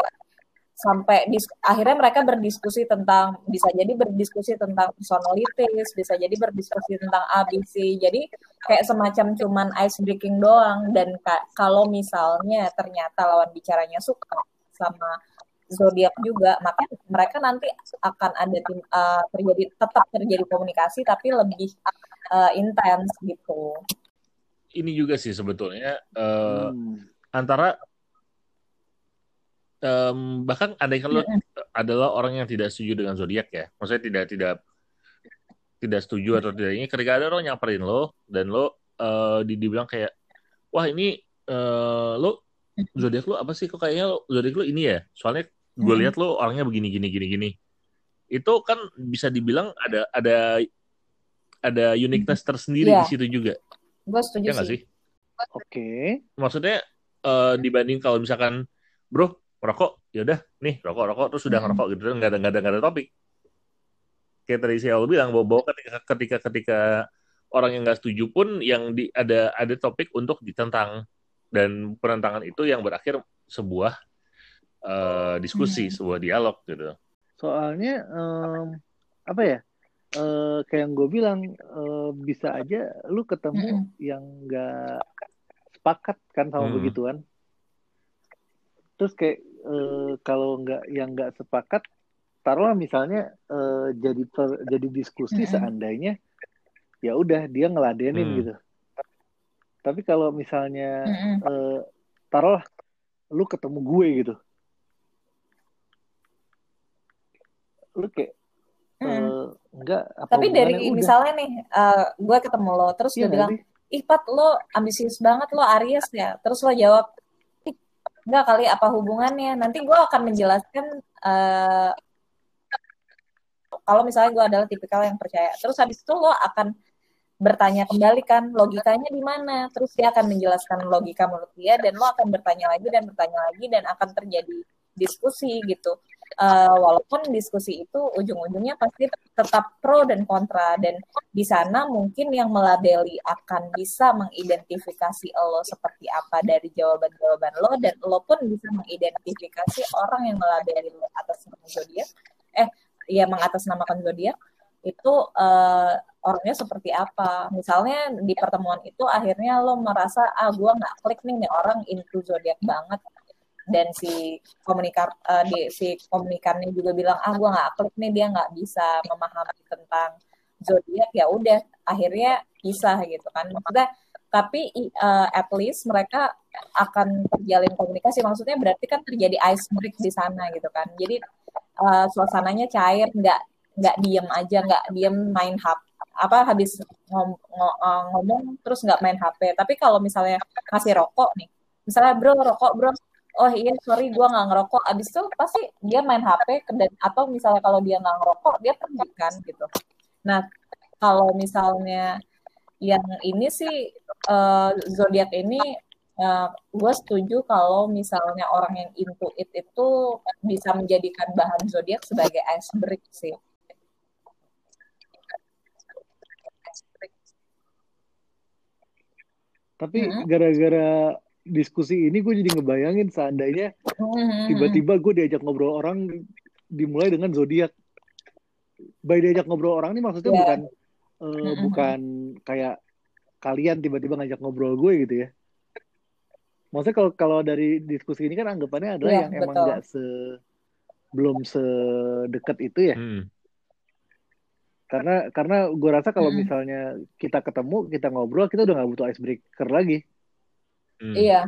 sampai akhirnya mereka berdiskusi tentang bisa jadi berdiskusi tentang personalities bisa jadi berdiskusi tentang ABC jadi kayak semacam cuman ice breaking doang. Dan kalau misalnya ternyata lawan bicaranya suka sama zodiak juga. Maka mereka nanti akan ada tim uh, terjadi tetap terjadi komunikasi tapi lebih uh, intens gitu. Ini juga sih sebetulnya uh, hmm. antara um, bahkan ada yang lo adalah orang yang tidak setuju dengan zodiak ya. Maksudnya tidak tidak tidak setuju atau tidak ini ketika ada orang nyamperin lo dan lo uh, dibilang kayak wah ini uh, lo zodiak lo apa sih? Kok kayaknya lo, zodiak lo ini ya? Soalnya gue lihat lo orangnya begini gini gini gini itu kan bisa dibilang ada ada ada uniqueness tersendiri yeah. di situ juga gue setuju ya sih, sih? oke okay. maksudnya uh, dibanding kalau misalkan bro merokok ya udah nih rokok rokok terus sudah hmm. ngerokok gitu nggak ada nggak ada nggak ada topik kayak tadi saya bilang bahwa, bahwa ketika ketika ketika orang yang nggak setuju pun yang di ada ada topik untuk ditentang dan penentangan itu yang berakhir sebuah uh, diskusi hmm. sebuah dialog gitu soalnya um, apa ya uh, kayak yang gue bilang uh, bisa aja lu ketemu hmm. yang nggak sepakat kan sama hmm. begituan terus kayak uh, kalau nggak yang nggak sepakat taruhlah misalnya uh, jadi per, jadi diskusi hmm. seandainya ya udah dia ngeladenin hmm. gitu tapi kalau misalnya hmm. uh, taruhlah lu ketemu gue gitu lu kayak hmm. uh, enggak apa tapi dari udah. misalnya nih uh, gue ketemu lo terus iya, dia bilang ih Pat lo ambisius banget lo Aries ya terus lo jawab Enggak kali apa hubungannya. Nanti gue akan menjelaskan uh, kalau misalnya gue adalah tipikal yang percaya. Terus habis itu lo akan bertanya kembali kan logikanya di mana. Terus dia akan menjelaskan logika menurut dia dan lo akan bertanya lagi dan bertanya lagi dan akan terjadi diskusi gitu uh, walaupun diskusi itu ujung-ujungnya pasti tetap pro dan kontra. Dan di sana mungkin yang melabeli akan bisa mengidentifikasi lo seperti apa dari jawaban-jawaban lo. Dan lo pun bisa mengidentifikasi orang yang melabeli lo atas nama zodiak. Eh ya mengatasnamakan zodiak. Itu uh, orangnya seperti apa. Misalnya di pertemuan itu akhirnya lo merasa ah gue nggak klik nih nih orang into zodiak banget dan si komunikar uh, di, si komunikannya juga bilang ah gue nggak klik nih dia nggak bisa memahami tentang zodiak. Ya udah akhirnya pisah gitu kan. Maksudnya tapi uh, at least mereka akan terjalin komunikasi. Maksudnya berarti kan terjadi ice break di sana gitu kan. Jadi uh, suasananya cair nggak nggak diem aja nggak diem main hp apa habis ngom, ngomong terus nggak main HP. Tapi kalau misalnya kasih rokok nih misalnya bro rokok bro oh iya sorry gue nggak ngerokok. Abis itu pasti dia main HP dan atau misalnya kalau dia nggak ngerokok dia pergi kan gitu. Nah kalau misalnya yang ini sih uh, zodiak ini uh, gue setuju kalau misalnya orang yang into it itu bisa menjadikan bahan zodiak sebagai ice break sih. Tapi gara-gara diskusi ini gue jadi ngebayangin seandainya tiba-tiba gue diajak ngobrol orang dimulai dengan zodiak. By diajak ngobrol orang ini maksudnya yeah. bukan uh, bukan kayak kalian tiba-tiba ngajak ngobrol gue gitu ya. Maksudnya kalau kalau dari diskusi ini kan anggapannya adalah yeah, yang betul. emang nggak se belum sedekat itu ya. Hmm karena karena gue rasa kalau hmm. misalnya kita ketemu kita ngobrol kita udah nggak butuh icebreaker lagi hmm. iya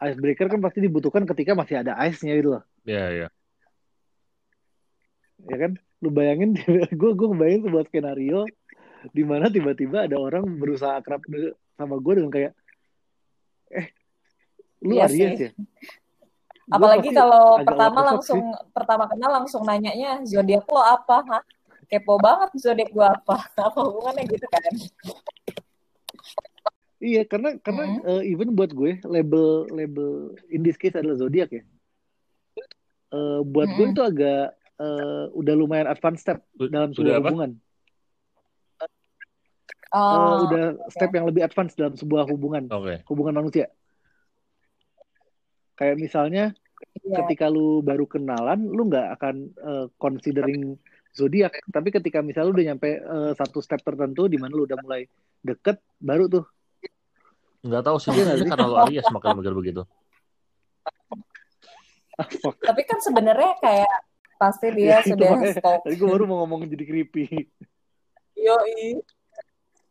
icebreaker kan pasti dibutuhkan ketika masih ada ice-nya gitu loh iya yeah, iya yeah. ya kan lu bayangin (laughs) gue gue bayangin sebuah skenario di mana tiba-tiba ada orang berusaha akrab sama gue dengan kayak eh lu iya Aries sih. ya apalagi kalau pertama langsung sih. pertama kenal langsung nanyanya zodiak lo apa ha? kepo banget zodiak gue apa (laughs) apa hubungannya gitu kan iya karena karena hmm. uh, even buat gue label label in this case adalah zodiak ya uh, buat hmm. gue itu agak uh, udah lumayan advance step dalam sebuah hubungan oh, uh, udah okay. step yang lebih advance dalam sebuah hubungan okay. hubungan manusia kayak misalnya yeah. ketika lu baru kenalan lu nggak akan uh, considering zodiak tapi ketika misalnya lu udah nyampe uh, satu step tertentu di mana lu udah mulai deket baru tuh nggak tahu sih dia karena lu Aries makanya mikir begitu. Tapi kan sebenarnya kayak pasti dia ya, sudah stop. Tadi gue baru mau ngomong jadi creepy. Yo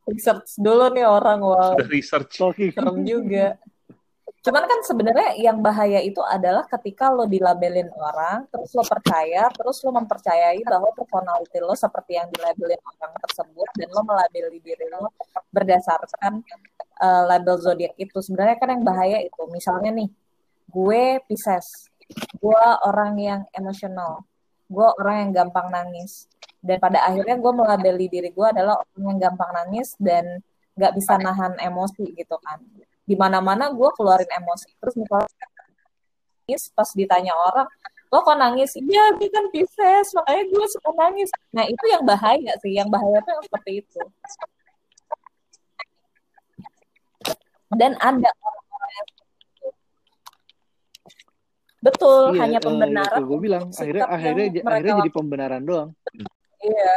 research dulu nih orang wah wow. research. Serem juga. Cuman kan sebenarnya yang bahaya itu adalah ketika lo dilabelin orang, terus lo percaya, terus lo mempercayai bahwa personality lo seperti yang dilabelin orang tersebut, dan lo melabeli diri lo berdasarkan uh, label zodiak itu. Sebenarnya kan yang bahaya itu, misalnya nih, gue Pisces, gue orang yang emosional, gue orang yang gampang nangis, dan pada akhirnya gue melabeli diri gue adalah orang yang gampang nangis dan gak bisa nahan emosi gitu kan. Di mana-mana gue keluarin emosi. Terus misalnya nangis pas ditanya orang lo kok nangis? Iya dia kan Pisces makanya gue suka nangis. Nah itu yang bahaya sih. Yang bahaya tuh yang seperti itu dan ada betul iya, hanya eh, pembenaran uh, gue bilang akhirnya akhirnya akhirnya jadi pembenaran doang. Iya.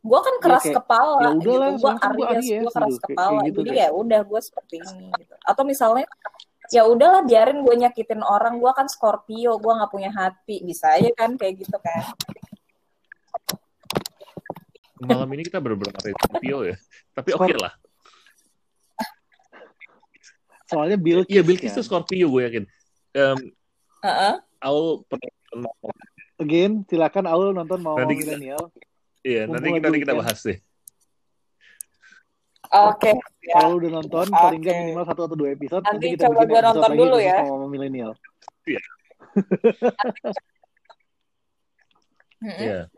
Gue kan iya, keras ya, kepala ya gitu. gue Aries gue keras gitu, kepala. gitu, jadi ya udah gue seperti ini gitu. atau misalnya ya udahlah biarin gue nyakitin orang. Gue kan Scorpio gue nggak punya hati. Bisa aja kan kayak gitu kan. Malam ini kita bener-bener Scorpio ya? Tapi oke okay lah soalnya Bill iya Bill itu Scorpio gue yakin um, uh -uh. Aul again silakan Aul nonton mau milenial Iya, nanti kita nanti kita bahas deh. Oke. Okay, ya. Kalau udah nonton, okay. paling nggak minimal satu atau dua episode. Nanti, nanti kita coba gue nonton dulu ya. Sama milenial. Iya. (laughs) Iya.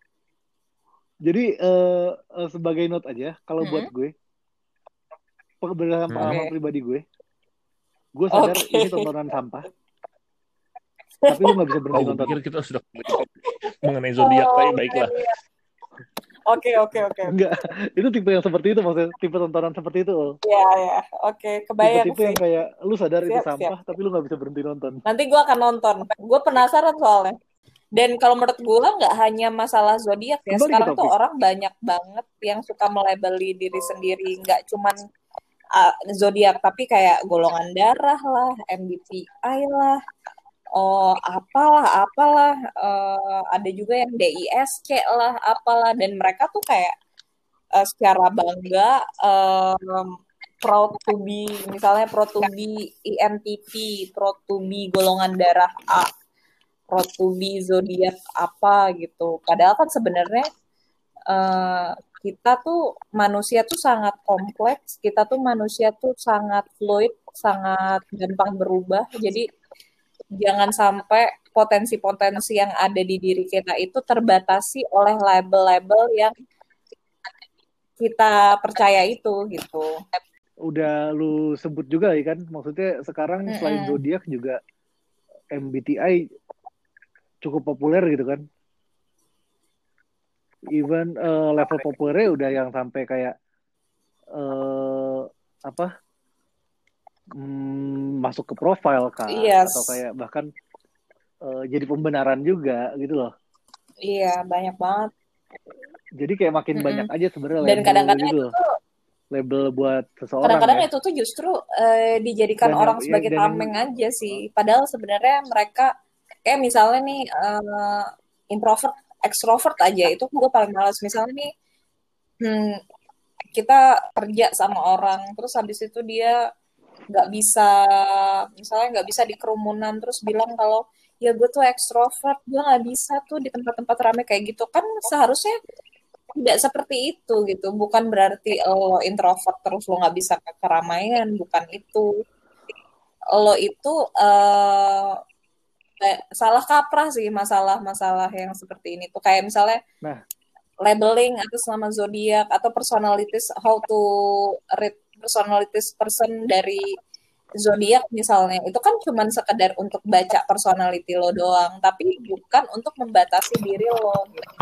Jadi uh, uh, sebagai note aja, kalau buat gue, berdasarkan hmm. pengalaman pribadi gue, gue sadar okay. ini tontonan sampah. Tapi lu gak bisa berhenti oh, nonton. pikir kita sudah mengenai zodiak, oh, tapi baiklah. Iya. Oke oke oke. Enggak, itu tipe yang seperti itu maksudnya tipe tontonan seperti itu. Iya iya, oke kebayang tipe, tipe yang kayak lu sadar siap, itu sampah siap. tapi lu nggak bisa berhenti nonton. Nanti gue akan nonton. Gue penasaran soalnya. Dan kalau menurut gue nggak hanya masalah zodiak ya, Kembali sekarang tuh orang banyak banget yang suka melabeli diri sendiri, nggak cuman uh, zodiak tapi kayak golongan darah lah, MBTI lah, oh apalah apalah uh, ada juga yang DISC lah apalah dan mereka tuh kayak uh, secara bangga um, proud to be misalnya proud to be INTP proud to be golongan darah A proud to be zodiak apa gitu. Padahal kan sebenarnya uh, kita tuh manusia tuh sangat kompleks kita tuh manusia tuh sangat fluid sangat gampang berubah jadi jangan sampai potensi-potensi yang ada di diri kita itu terbatasi oleh label-label yang kita percaya itu gitu. Udah lu sebut juga ya kan, maksudnya sekarang mm -hmm. selain zodiak juga MBTI cukup populer gitu kan. Even uh, level populernya udah yang sampai kayak uh, apa mm, masuk ke profile kan yes. atau kayak bahkan uh, jadi pembenaran juga gitu loh. Iya banyak banget. Jadi kayak makin mm -hmm. banyak aja sebenarnya dan kadang-kadang gitu itu label buat seseorang. Kadang-kadang ya. itu tuh justru uh, dijadikan dan orang yang, sebagai ya, tameng yang... aja sih. Padahal sebenarnya mereka kayak misalnya nih uh, introvert, extrovert aja itu gue paling males. Misalnya nih hmm, kita kerja sama orang, terus habis itu dia nggak bisa, misalnya nggak bisa di kerumunan, terus bilang kalau ya gue tuh ekstrovert gue nggak bisa tuh di tempat-tempat ramai kayak gitu. Kan seharusnya tidak seperti itu gitu. Bukan berarti lo introvert terus lo nggak bisa ke keramaian bukan itu. Lo itu uh, salah kaprah sih masalah-masalah yang seperti ini tuh. Kayak misalnya nah. labeling atas nama zodiak atau personalities how to read personalities person dari zodiak misalnya. Itu kan cuma sekedar untuk baca personality lo doang tapi bukan untuk membatasi diri lo gitu.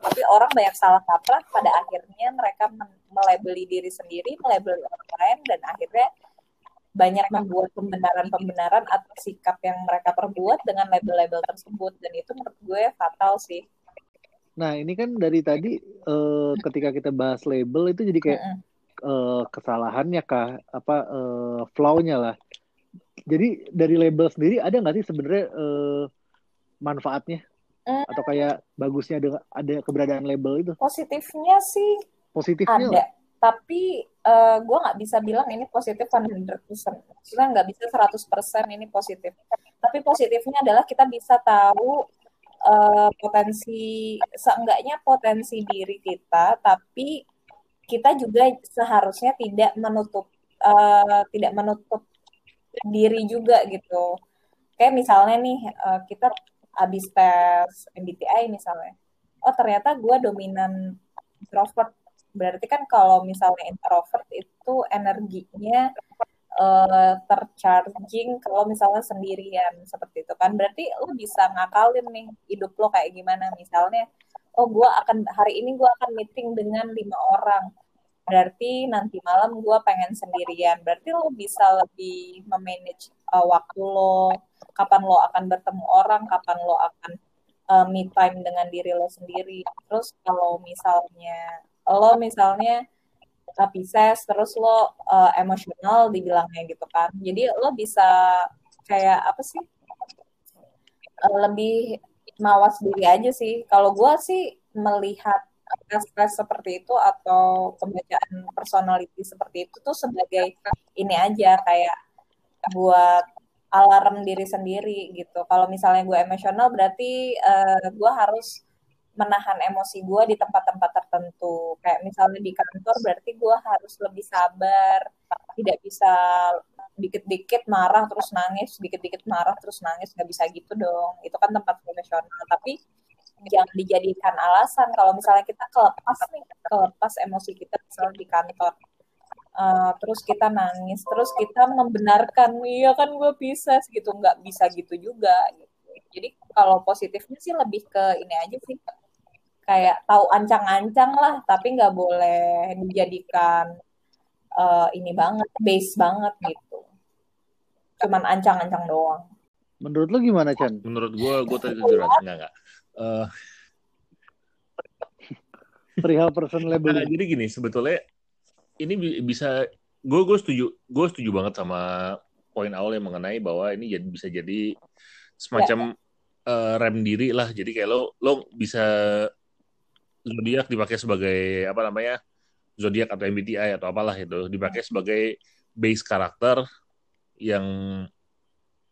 Tapi orang banyak salah kaprah pada akhirnya mereka melebeli diri sendiri melebeli orang lain dan akhirnya banyak membuat pembenaran-pembenaran atas sikap yang mereka perbuat dengan label-label tersebut. Dan itu menurut gue fatal sih. Nah ini kan dari tadi uh, ketika kita bahas label itu jadi kayak mm -mm uh, kesalahannya kah? Apa uh, flow-nya lah. Jadi dari label sendiri ada nggak sih sebenarnya uh, manfaatnya? Hmm. atau kayak bagusnya ada ada keberadaan label itu? Positifnya sih positifnya ada. lah. Tapi uh, gue nggak bisa bilang ini positif 100% maksudnya nggak bisa 100% ini positif tapi positifnya adalah kita bisa tahu uh, potensi seenggaknya potensi diri kita tapi kita juga seharusnya tidak menutup uh, tidak menutup diri juga gitu. Kayak misalnya nih uh, kita habis tes MBTI misalnya, oh ternyata gue dominan introvert. Berarti kan kalau misalnya introvert itu energinya uh, tercharging kalau misalnya sendirian seperti itu kan. Berarti lo bisa ngakalin nih hidup lo kayak gimana. Misalnya oh gue akan hari ini gue akan meeting dengan lima orang. Berarti nanti malam gue pengen sendirian. Berarti lo bisa lebih memanage uh, waktu lo kapan lo akan bertemu orang kapan lo akan uh, me time dengan diri lo sendiri. Terus kalau misalnya lo misalnya Pisces terus lo uh, emosional dibilangnya gitu kan. Jadi lo bisa kayak apa sih? Uh, lebih mawas diri aja sih. Kalau gue sih melihat tes-tes seperti itu atau pembacaan personality seperti itu tuh sebagai ini aja kayak buat alarm diri sendiri gitu. Kalau misalnya gue emosional berarti uh, gue harus menahan emosi gue di tempat-tempat tertentu. Kayak misalnya di kantor berarti gue harus lebih sabar, tidak bisa dikit-dikit marah terus nangis, dikit-dikit marah terus nangis, nggak bisa gitu dong. Itu kan tempat profesional. Tapi jangan dijadikan alasan kalau misalnya kita kelepas nih kelepas emosi kita misalnya di kantor uh, terus kita nangis terus kita membenarkan iya kan gue bisa gitu nggak bisa gitu juga gitu. jadi kalau positifnya sih lebih ke ini aja sih kayak tahu ancang-ancang lah tapi nggak boleh dijadikan uh, ini banget base banget gitu cuman ancang-ancang doang menurut lo gimana Chan? menurut gue gue tadi jujur enggak enggak uh, perihal person label. Nah, jadi gini sebetulnya ini bisa gue gue setuju gue setuju banget sama poin awal yang mengenai bahwa ini jadi bisa jadi semacam ya. uh, rem diri lah jadi kayak lo lo bisa zodiak dipakai sebagai apa namanya zodiak atau MBTI atau apalah itu dipakai sebagai base karakter yang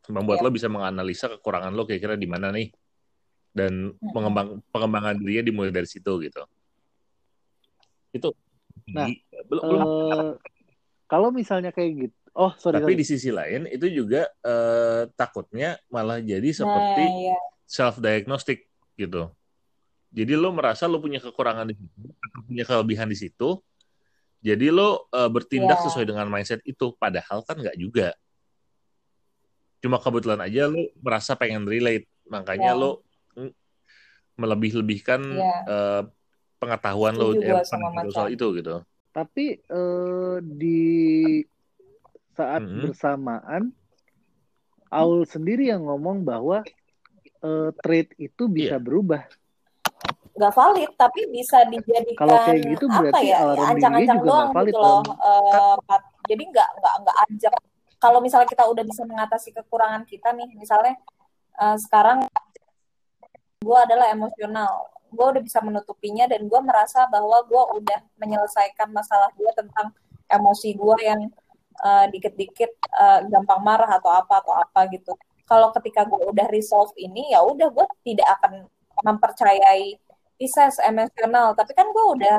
membuat ya. lo bisa menganalisa kekurangan lo kira-kira di mana nih dan pengembang pengembangan dirinya dimulai dari situ gitu itu nah belum, uh, kalau misalnya kayak gitu Oh, sorry. Tapi sorry. di sisi lain itu juga eh, takutnya malah jadi seperti Nah, iya. self diagnostic gitu. Jadi lo merasa lo punya kekurangan di situ atau punya kelebihan di situ. Jadi lo eh, bertindak Iya. sesuai dengan mindset itu padahal kan nggak juga. Cuma kebetulan aja lo merasa pengen relate, makanya Iya. lo mm, melebih-lebihkan Iya. eh, pengetahuan lo eh, Macan. soal itu gitu. Tapi eh, di saat Mhm. bersamaan, Aul sendiri yang ngomong bahwa eh, trade itu bisa Iya. berubah. Nggak valid tapi bisa dijadikan Kalau kayak gitu apa berarti ya alarm dirinya ancang-ancang juga doang nggak valid gitu loh Pat. jadi nggak nggak nggak ajak. Kalau misalnya kita udah bisa mengatasi kekurangan kita nih misalnya eh, sekarang gue adalah emosional. Gue udah bisa menutupinya dan gue merasa bahwa gue udah menyelesaikan masalah gue tentang emosi gue yang eh, dikit-dikit eh, gampang marah atau apa atau apa gitu. Kalau ketika gue udah resolve ini ya udah gue tidak akan mempercayai Pisces emosional tapi kan gue udah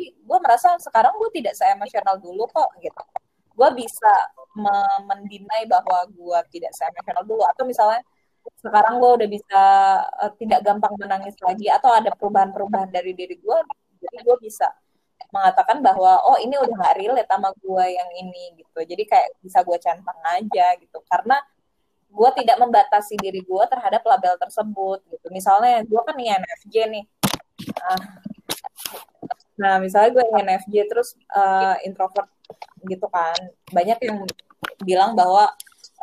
gue merasa sekarang gue tidak se-emosional dulu kok gitu. Gue bisa me- mendinai bahwa gue tidak se-emosional dulu. Atau misalnya sekarang gue udah bisa eh, tidak gampang menangis lagi atau ada perubahan-perubahan dari diri gue jadi gue bisa mengatakan bahwa oh ini udah gak relate sama gue yang ini gitu. Jadi kayak bisa gue centang aja gitu. Karena gue tidak membatasi diri gue terhadap label tersebut gitu. Misalnya gue kan INFJ nih. Ah, nah misalnya gue INFJ terus eh, introvert gitu kan. Banyak yang bilang bahwa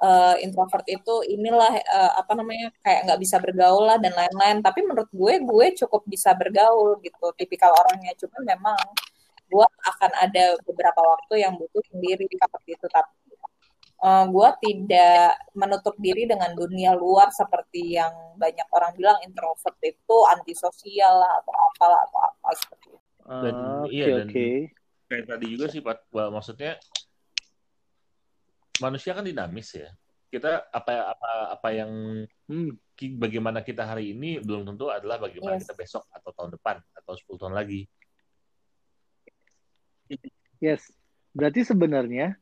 eh, introvert itu inilah eh, apa namanya kayak nggak bisa bergaul lah dan lain-lain. Tapi menurut gue gue cukup bisa bergaul gitu tipikal orangnya. Cuma memang gue akan ada beberapa waktu yang butuh sendiri seperti itu tapi eh, gue tidak menutup diri dengan dunia luar seperti yang banyak orang bilang introvert itu antisosial lah atau apalah atau apa seperti itu. Dan, Ah, Oke iya, dan- oke. Kayak tadi juga sih Pak, Bah, maksudnya manusia kan dinamis ya. Kita apa apa apa yang Hmm. bagaimana kita hari ini belum tentu adalah bagaimana Yes. kita besok atau tahun depan atau 10 tahun lagi. Yes. Berarti sebenarnya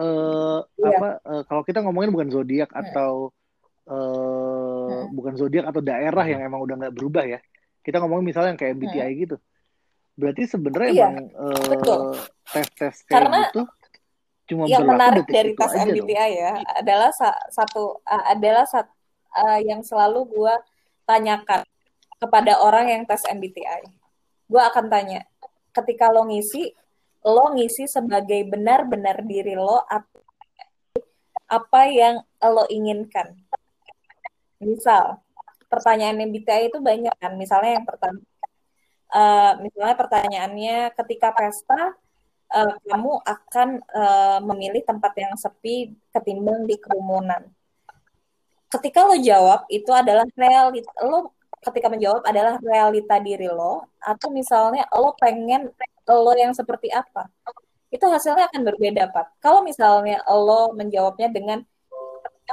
eh Iya. apa eh, kalau kita ngomongin bukan zodiak Hmm. atau eh Hmm. bukan zodiak atau daerah Hmm. yang emang udah nggak berubah ya. Kita ngomongin misalnya yang kayak MBTI gitu. Berarti sebenarnya Iya, emang betul. tes-tes kayak Karena gitu cuma yang menarik dari itu tes. MBTI ya adalah sa- satu uh, adalah sat- uh, yang selalu gue tanyakan kepada orang yang tes MBTI. Gue akan tanya, ketika lo ngisi, lo ngisi sebagai benar-benar diri lo apa yang lo inginkan. Misal, pertanyaan MBTI itu banyak kan. Misalnya yang pertama, uh, misalnya pertanyaannya ketika pesta eh, kamu akan eh, memilih tempat yang sepi ketimbang di kerumunan. Ketika lo jawab itu adalah realita lo ketika menjawab adalah realita diri lo atau misalnya lo pengen lo yang seperti apa. Itu hasilnya akan berbeda, Pak. Kalau misalnya lo menjawabnya dengan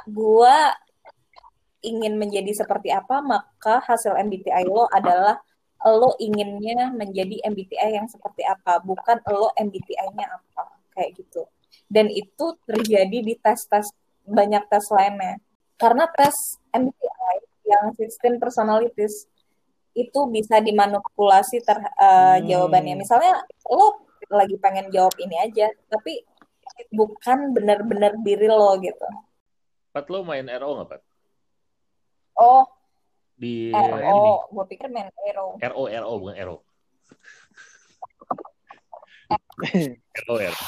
gua ingin menjadi seperti apa, maka hasil MBTI lo adalah lo inginnya menjadi MBTI yang seperti apa, bukan lo MBTI-nya apa, kayak gitu. Dan itu terjadi di tes-tes banyak tes lainnya. Karena tes MBTI yang 16 personalities itu bisa dimanipulasi ter uh, Hmm. jawabannya. Misalnya lo lagi pengen jawab ini aja, tapi bukan benar-benar diri lo gitu. Pat lo main RO nggak Pat? Oh, Di RO, gue pikir main Aero. RO RO bukan RO. RO RO.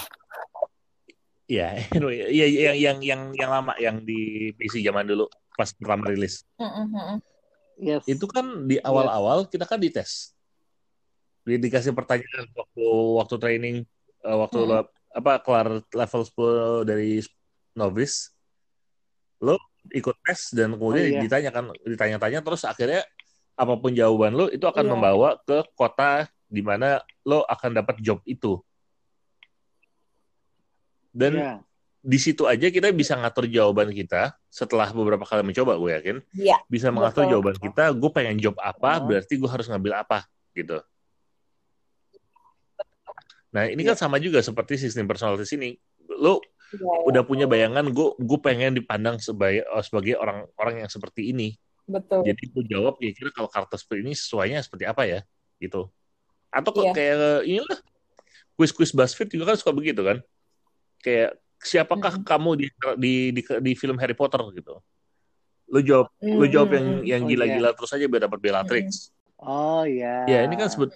Iya, anyway, iya yang yang yang yang lama yang di PC zaman dulu pas pertama rilis. Mm-mm. Yes. Itu kan di awal-awal kita kan dites. Di- Dikasih pertanyaan waktu waktu training eh, waktu Hmm. lo apa kelar level 10 dari novice lo ikut tes dan kemudian Oh, iya. ditanyakan ditanya-tanya terus akhirnya apa pun jawaban lo itu akan Iya. membawa ke kota di mana lo akan dapat job itu. Dan Iya. Di situ aja kita bisa ngatur jawaban kita setelah beberapa kali mencoba gue yakin. Iya, bisa mengatur Betul. jawaban kita gue pengen job apa Oh. berarti gue harus ngambil apa gitu. Nah ini kan sama juga seperti sistem personalitas ini. Lo ya, udah punya bayangan gue gue pengen dipandang sebagai oh, sebagai orang-orang yang seperti ini. Betul. Jadi gue jawab ya kira kalau karakter seperti ini sesuainya seperti apa ya gitu. Atau kok ya. kayak inilah quiz-quiz BuzzFeed juga kan suka begitu kan? Kayak siapakah hmm. kamu di, di di di film Harry Potter gitu lu jawab hmm. lu jawab yang yang oh, gila-gila oh, terus aja biar dapat Bellatrix hmm. Oh ya. Ya ini kan sebut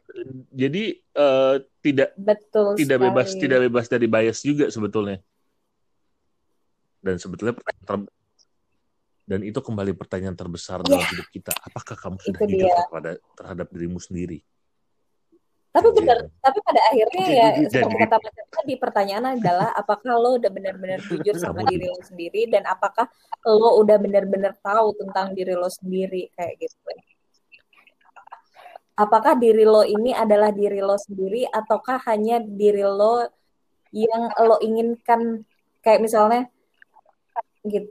jadi uh, tidak Betul tidak sekali. bebas tidak bebas dari bias juga sebetulnya. Dan sebetulnya pertanyaan dan itu kembali pertanyaan terbesar yeah. dalam hidup kita. Apakah kamu sudah jujur kepada terhadap dirimu sendiri? Tapi benar, tapi pada akhirnya ya seperti kata Mas tadi pertanyaan adalah apakah lo udah benar-benar jujur sama (laughs) diri lo sendiri dan apakah lo udah benar-benar tahu tentang diri lo sendiri kayak gitu. Apakah diri lo ini adalah diri lo sendiri ataukah hanya diri lo yang lo inginkan kayak misalnya gitu.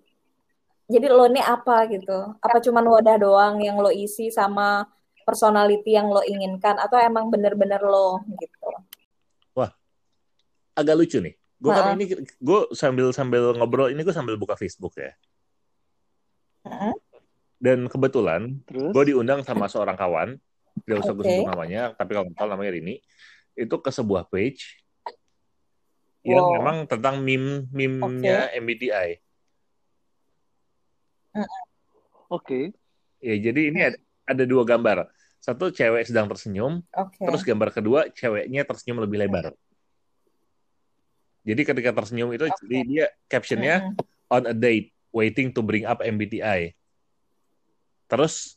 Jadi lo ini apa gitu? Apa cuman wadah doang yang lo isi sama personality yang lo inginkan atau emang bener-bener lo gitu wah agak lucu nih gue kan ini gue sambil sambil ngobrol ini gue sambil buka Facebook ya dan kebetulan gue diundang sama seorang kawan tidak usah okay. gue sebut namanya tapi kalau tahu namanya Rini itu ke sebuah page yang memang tentang meme meme-nya okay. MBTI. Oke. Okay. Ya, jadi ini ada, ada dua gambar. Satu cewek sedang tersenyum, okay. terus gambar kedua ceweknya tersenyum lebih lebar. Jadi ketika tersenyum itu okay. jadi dia captionnya mm on a date waiting to bring up MBTI. Terus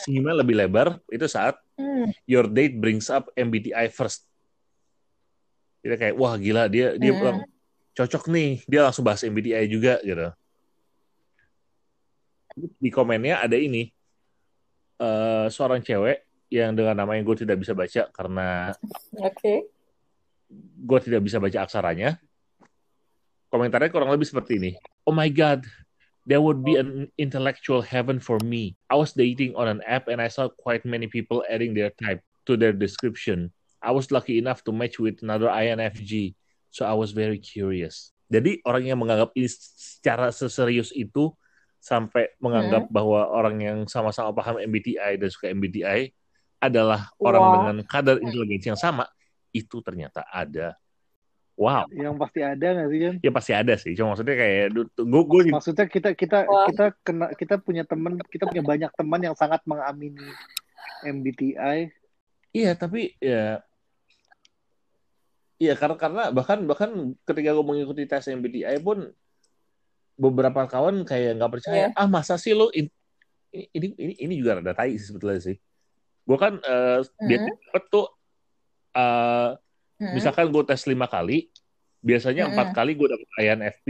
senyumnya lebih lebar itu saat mm. your date brings up MBTI first. Jadi kayak wah gila dia dia mm. bilang cocok nih dia langsung bahas MBTI juga gitu. Di komennya ada ini uh, seorang cewek yang dengan nama yang gue tidak bisa baca karena okay. gue tidak bisa baca aksaranya. Komentarnya kurang lebih seperti ini. Oh my god, there would be an intellectual heaven for me. I was dating on an app and I saw quite many people adding their type to their description. I was lucky enough to match with another INFJ, so I was very curious. Jadi orang yang menganggap ini secara seserius itu sampai menganggap hmm. bahwa orang yang sama-sama paham MBTI dan suka MBTI adalah orang wow. dengan kadar inteligensi yang sama itu ternyata ada. Wow. Yang pasti ada nggak sih kan ya pasti ada sih. Cuma maksudnya kayak gue gue maksudnya kita kita wow. kita kena kita punya teman kita punya banyak teman yang sangat mengamini MBTI iya tapi ya Iya karena karena bahkan bahkan ketika gue mengikuti tes MBTI pun beberapa kawan kayak nggak percaya yeah. ah masa sih lo ini ini ini, ini juga ada tai sih sebetulnya sih gue kan uh, mm-hmm. dia dapet tuh uh, mm-hmm. misalkan gue tes lima kali biasanya empat mm-hmm. kali gue dapet INFP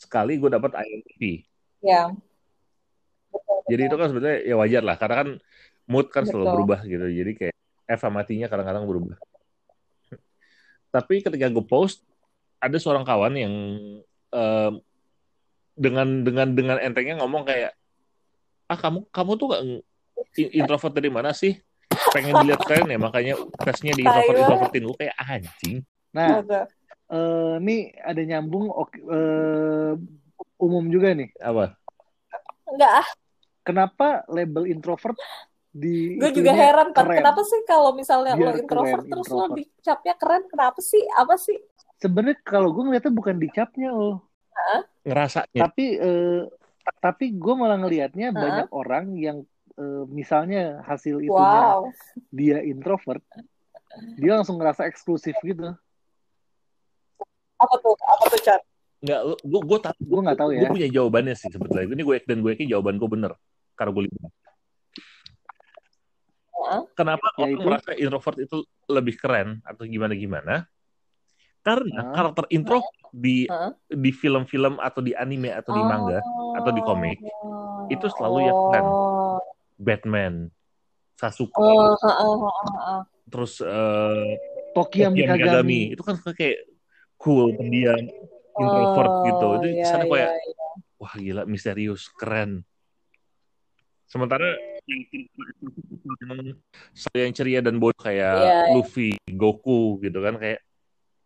sekali gue dapet INFP ya yeah. jadi itu kan sebetulnya ya wajar lah karena kan mood kan betul. selalu berubah gitu jadi kayak F sama T-nya kadang-kadang berubah tapi ketika gue post ada seorang kawan yang uh, dengan dengan dengan entengnya ngomong kayak ah kamu kamu tuh gak introvert dari mana sih? Pengen dilihat keren ya makanya tesnya di introvert introvertin gue kayak anjing. Nah uh, ini ada nyambung uh, umum juga nih. Apa? Enggak ah. Kenapa label introvert di gue juga heran kan kenapa sih kalau misalnya Biar lo introvert keren, terus introvert. lo dicapnya keren kenapa sih? Apa sih? Sebenarnya kalau gue ngeliatnya bukan dicapnya lo ngerasa tapi uh, tapi gue malah ngelihatnya huh? banyak orang yang uh, misalnya hasil itu wow. dia introvert dia langsung ngerasa eksklusif gitu apa tuh apa tuh chat Nggak, gue gue tak gue nggak tahu ya. Gue punya jawabannya sih sebetulnya. Ini gue dan gue yakin jawaban gue bener karena gue lihat. Kenapa ya orang itu? merasa introvert itu lebih keren atau gimana gimana? Karena uh. karakter intro di huh? di film-film atau di anime atau di manga oh. atau di komik itu selalu ya kan Batman, Sasuke, oh, uh, uh, uh, terus uh, Tokyo Mikagami. itu kan kayak cool, pendiam, introvert oh, gitu. Itu yeah, kesannya kayak yeah, yeah. wah gila misterius, keren. Sementara saya yang ceria dan bodoh kayak yeah, iya. Luffy, Goku gitu kan kayak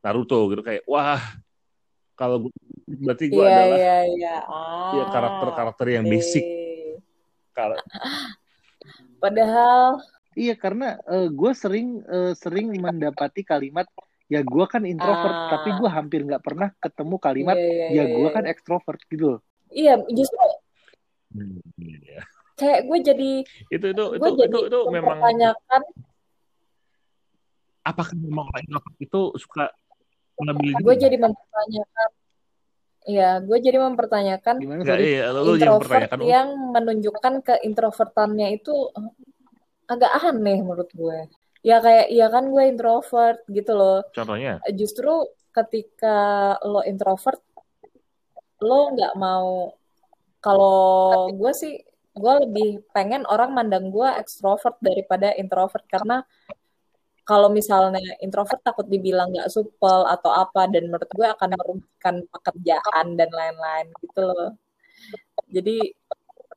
Naruto gitu kayak wah kalau gue berarti gue Iya, adalah iya, iya. Ah, ya karakter-karakter yang oke. basic kalau Padahal Iya karena gue sering eh, sering mendapati kalimat ya gue kan introvert Ah. tapi gue hampir nggak pernah ketemu kalimat iya, iya, ya iya, gue iya. kan ekstrovert gitu loh. Iya, justru Hmm, iya. kayak gue jadi itu itu itu jadi itu itu memang apakah memang orang introvert itu suka gue jadi mempertanyakan Iya, gue jadi mempertanyakan Gimana iya, lu yang introvert oh, yang menunjukkan keintrovertannya itu eh, agak aneh menurut gue. Ya kayak, iya kan gue introvert gitu loh. contohnya Justru ketika lo introvert, lo nggak mau. Kalau gue sih, gue lebih pengen orang mandang gue ekstrovert daripada introvert karena kalau misalnya introvert takut dibilang nggak supel atau apa dan menurut gue akan merugikan pekerjaan dan lain-lain gitu loh. Jadi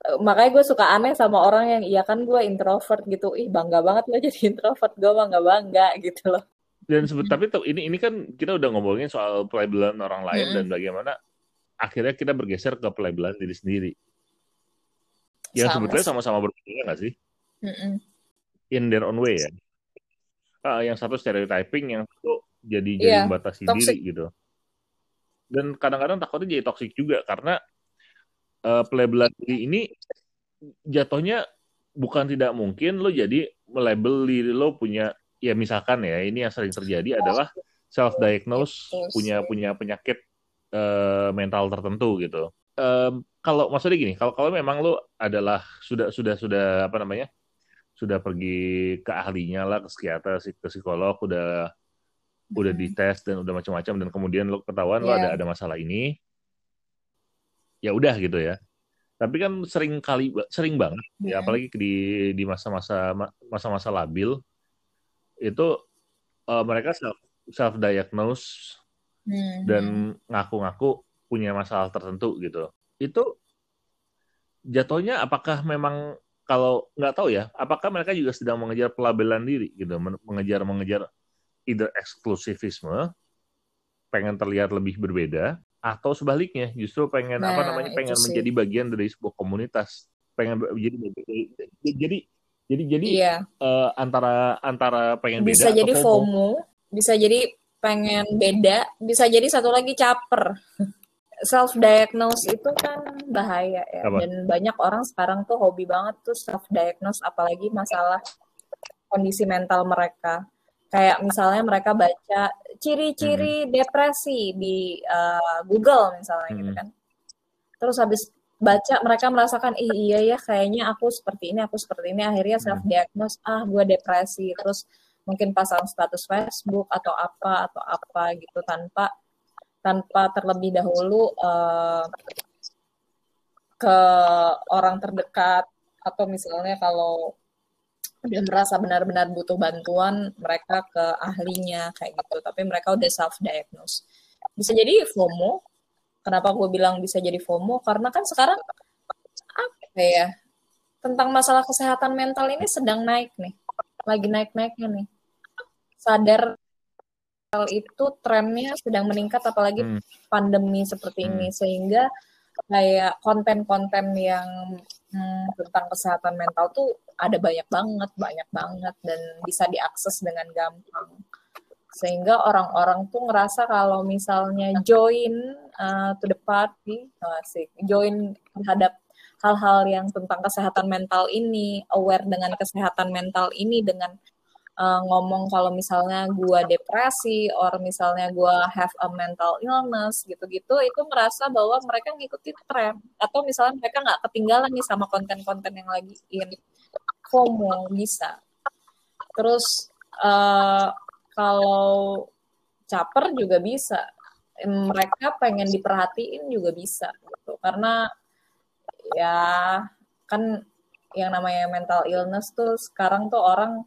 eh, makanya gue suka aneh sama orang yang iya kan gue introvert gitu. Ih bangga banget lo jadi introvert. Gue mah nggak bangga gitu loh. dan sebut tapi ini ini kan kita udah ngomongin soal pelabelan orang lain Mm-mm. dan bagaimana akhirnya kita bergeser ke pelabelan diri sendiri yang Sama sebetulnya sama-sama berbeda nggak sih Mm-mm. in their own way ya Ah, yang satu stereotyping yang satu jadi jadi Iya, membatasi toxic. diri gitu dan kadang-kadang takutnya jadi toksik juga karena eh, pelabelan diri ini jatuhnya bukan tidak mungkin lo jadi melabel diri lo punya ya misalkan ya ini yang sering terjadi adalah self diagnose punya punya penyakit eh, mental tertentu gitu. Em, kalau maksudnya gini, kalau kalau memang lo adalah sudah sudah sudah apa namanya sudah pergi ke ahlinya lah ke psikiater, ke psikolog, udah udah Mm. dites dan udah macam-macam dan kemudian lo ketahuan lo ada Iya. ada masalah ini, ya udah gitu ya. Tapi kan sering kali sering banget ya Mm. apalagi di di masa-masa masa-masa labil itu eh, mereka self self diagnose Mhm. dan ngaku-ngaku punya masalah tertentu gitu. Itu jatuhnya apakah memang kalau nggak tahu ya, apakah mereka juga sedang mengejar pelabelan diri gitu, men- mengejar mengejar either eksklusivisme, pengen terlihat lebih berbeda, atau sebaliknya justru pengen apa Nah, namanya itu pengen sih. menjadi bagian dari sebuah komunitas, pengen jadi jadi jadi jadi Iya. eh, antara antara pengen Bisa beda jadi atau FOMO. FOMO, bisa jadi pengen beda, bisa jadi satu lagi caper. Self diagnose itu kan bahaya ya Apa? dan banyak orang sekarang tuh hobi banget tuh self diagnose apalagi masalah kondisi mental mereka. Kayak misalnya mereka baca ciri-ciri depresi di uh, Google misalnya gitu Hmm. kan. Terus habis baca mereka merasakan Ih, iya ya kayaknya aku seperti ini, aku seperti ini akhirnya Hmm. self diagnose ah gue depresi terus mungkin pasang status Facebook atau apa atau apa gitu tanpa tanpa terlebih dahulu eh, ke orang terdekat atau misalnya kalau dia merasa benar-benar butuh bantuan mereka ke ahlinya kayak gitu. Tapi mereka udah self diagnose bisa jadi FOMO. Kenapa gue bilang bisa jadi FOMO? Karena kan sekarang apa ya tentang masalah kesehatan mental ini sedang naik nih. Lagi naik-naiknya nih. Sadar itu trennya sedang meningkat apalagi Hmm. pandemi seperti Hmm. ini sehingga kayak konten-konten yang hmm, tentang kesehatan mental tuh ada banyak banget banyak banget dan bisa diakses dengan gampang sehingga orang-orang tuh ngerasa kalau misalnya join uh, to the party asik join terhadap hal-hal yang tentang kesehatan mental ini aware dengan kesehatan mental ini dengan uh, ngomong kalau misalnya gua depresi or misalnya gua have a mental illness gitu-gitu itu merasa bahwa mereka ngikutin tren. Atau misalnya mereka nggak ketinggalan nih sama konten-konten yang lagi in FOMO bisa. Terus uh, kalau caper juga bisa. Mereka pengen diperhatiin juga bisa gitu. Karena ya kan yang namanya mental illness tuh sekarang tuh orang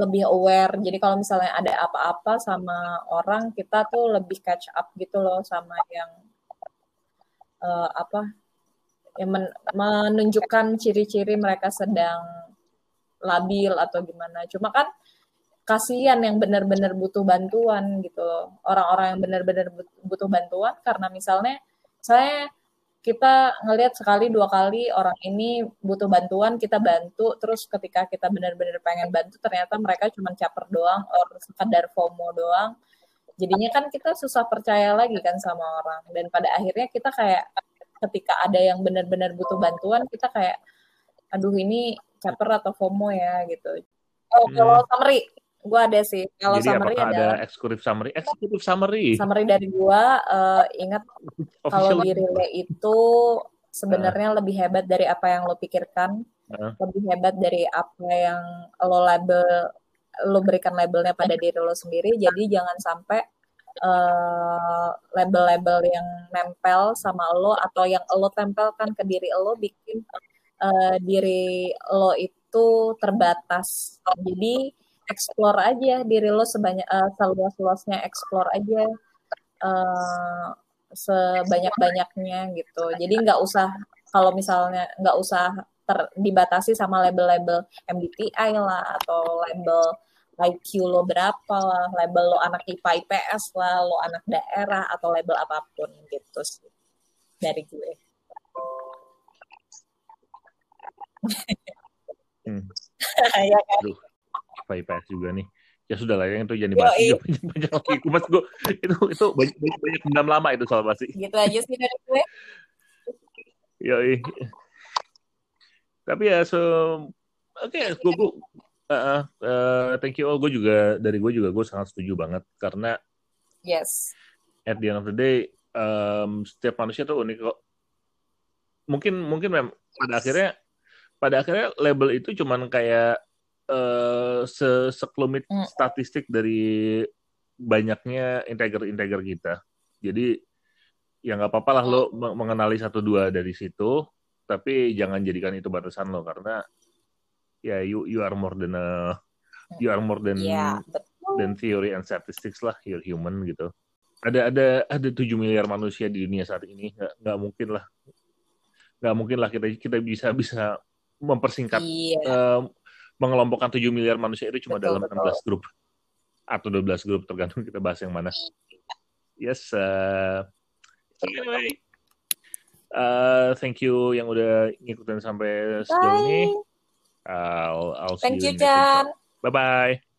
lebih aware. Jadi kalau misalnya ada apa-apa sama orang, kita tuh lebih catch up gitu loh sama yang uh, apa yang men menunjukkan ciri-ciri mereka sedang labil atau gimana. Cuma kan kasihan yang benar-benar butuh bantuan gitu. Orang-orang yang benar-benar butuh bantuan karena misalnya saya kita ngelihat sekali dua kali orang ini butuh bantuan kita bantu. Terus ketika kita benar-benar pengen bantu ternyata mereka cuma caper doang or sekadar FOMO doang. Jadinya kan kita susah percaya lagi kan sama orang. Dan pada akhirnya kita kayak ketika ada yang benar-benar butuh bantuan kita kayak aduh ini caper atau FOMO ya gitu. Oh hmm. kalau summary gue ada sih. Kalau Jadi summary ada eksekutif summary? Eksekutif summary. Summary dari gue uh, ingat kalau di relay itu sebenarnya uh. lebih hebat dari apa yang lo pikirkan. Uh. lebih hebat dari apa yang lo label lo berikan labelnya pada diri lo sendiri. Jadi jangan sampai uh, label-label yang nempel sama lo atau yang lo tempelkan ke diri lo bikin uh, diri lo itu terbatas. Jadi explore aja diri lo sebanyak uh, seluas-luasnya explore aja uh, sebanyak-banyaknya gitu jadi nggak usah kalau misalnya nggak usah ter, dibatasi sama label-label MBTI lah atau label IQ lo berapa lah label lo anak IPA IPS lah lo anak daerah atau label apa pun gitu sih dari gue hmm. (laughs) ya kan? IPS juga nih. Ya sudah lah yang itu jadi bahas banyak banyak lagi. Gue itu itu banyak banyak, banyak dendam lama itu soal pasti gitu aja sih dari gue. Ya tapi ya so oke okay, gue gue uh, uh, thank you. All gue juga dari gue juga gue sangat setuju banget. Karena yes. at the end of the day um, setiap manusia tuh unik kok. Mungkin mungkin mem pada akhirnya pada akhirnya label itu cuman kayak uh, sekelumit mm. statistik dari banyaknya integer-integer kita. Jadi ya nggak apa-apa lah lo mengenali satu dua dari situ, tapi jangan jadikan itu batasan lo karena ya you you are more than a you are more than yeah, than theory and statistics lah you're human gitu. Ada ada ada tujuh miliar manusia di dunia saat ini nggak nggak mungkin lah nggak mungkin lah kita kita bisa bisa mempersingkat yeah. Iya. uh, mengelompokkan 7 miliar manusia itu cuma betul, dalam betul. 16 grup atau 12 grup tergantung kita bahas yang mana. Yes. Uh, anyway, uh, thank you yang udah ngikutin sampai sejauh ini. I'll, I'll see thank you, you bye bye.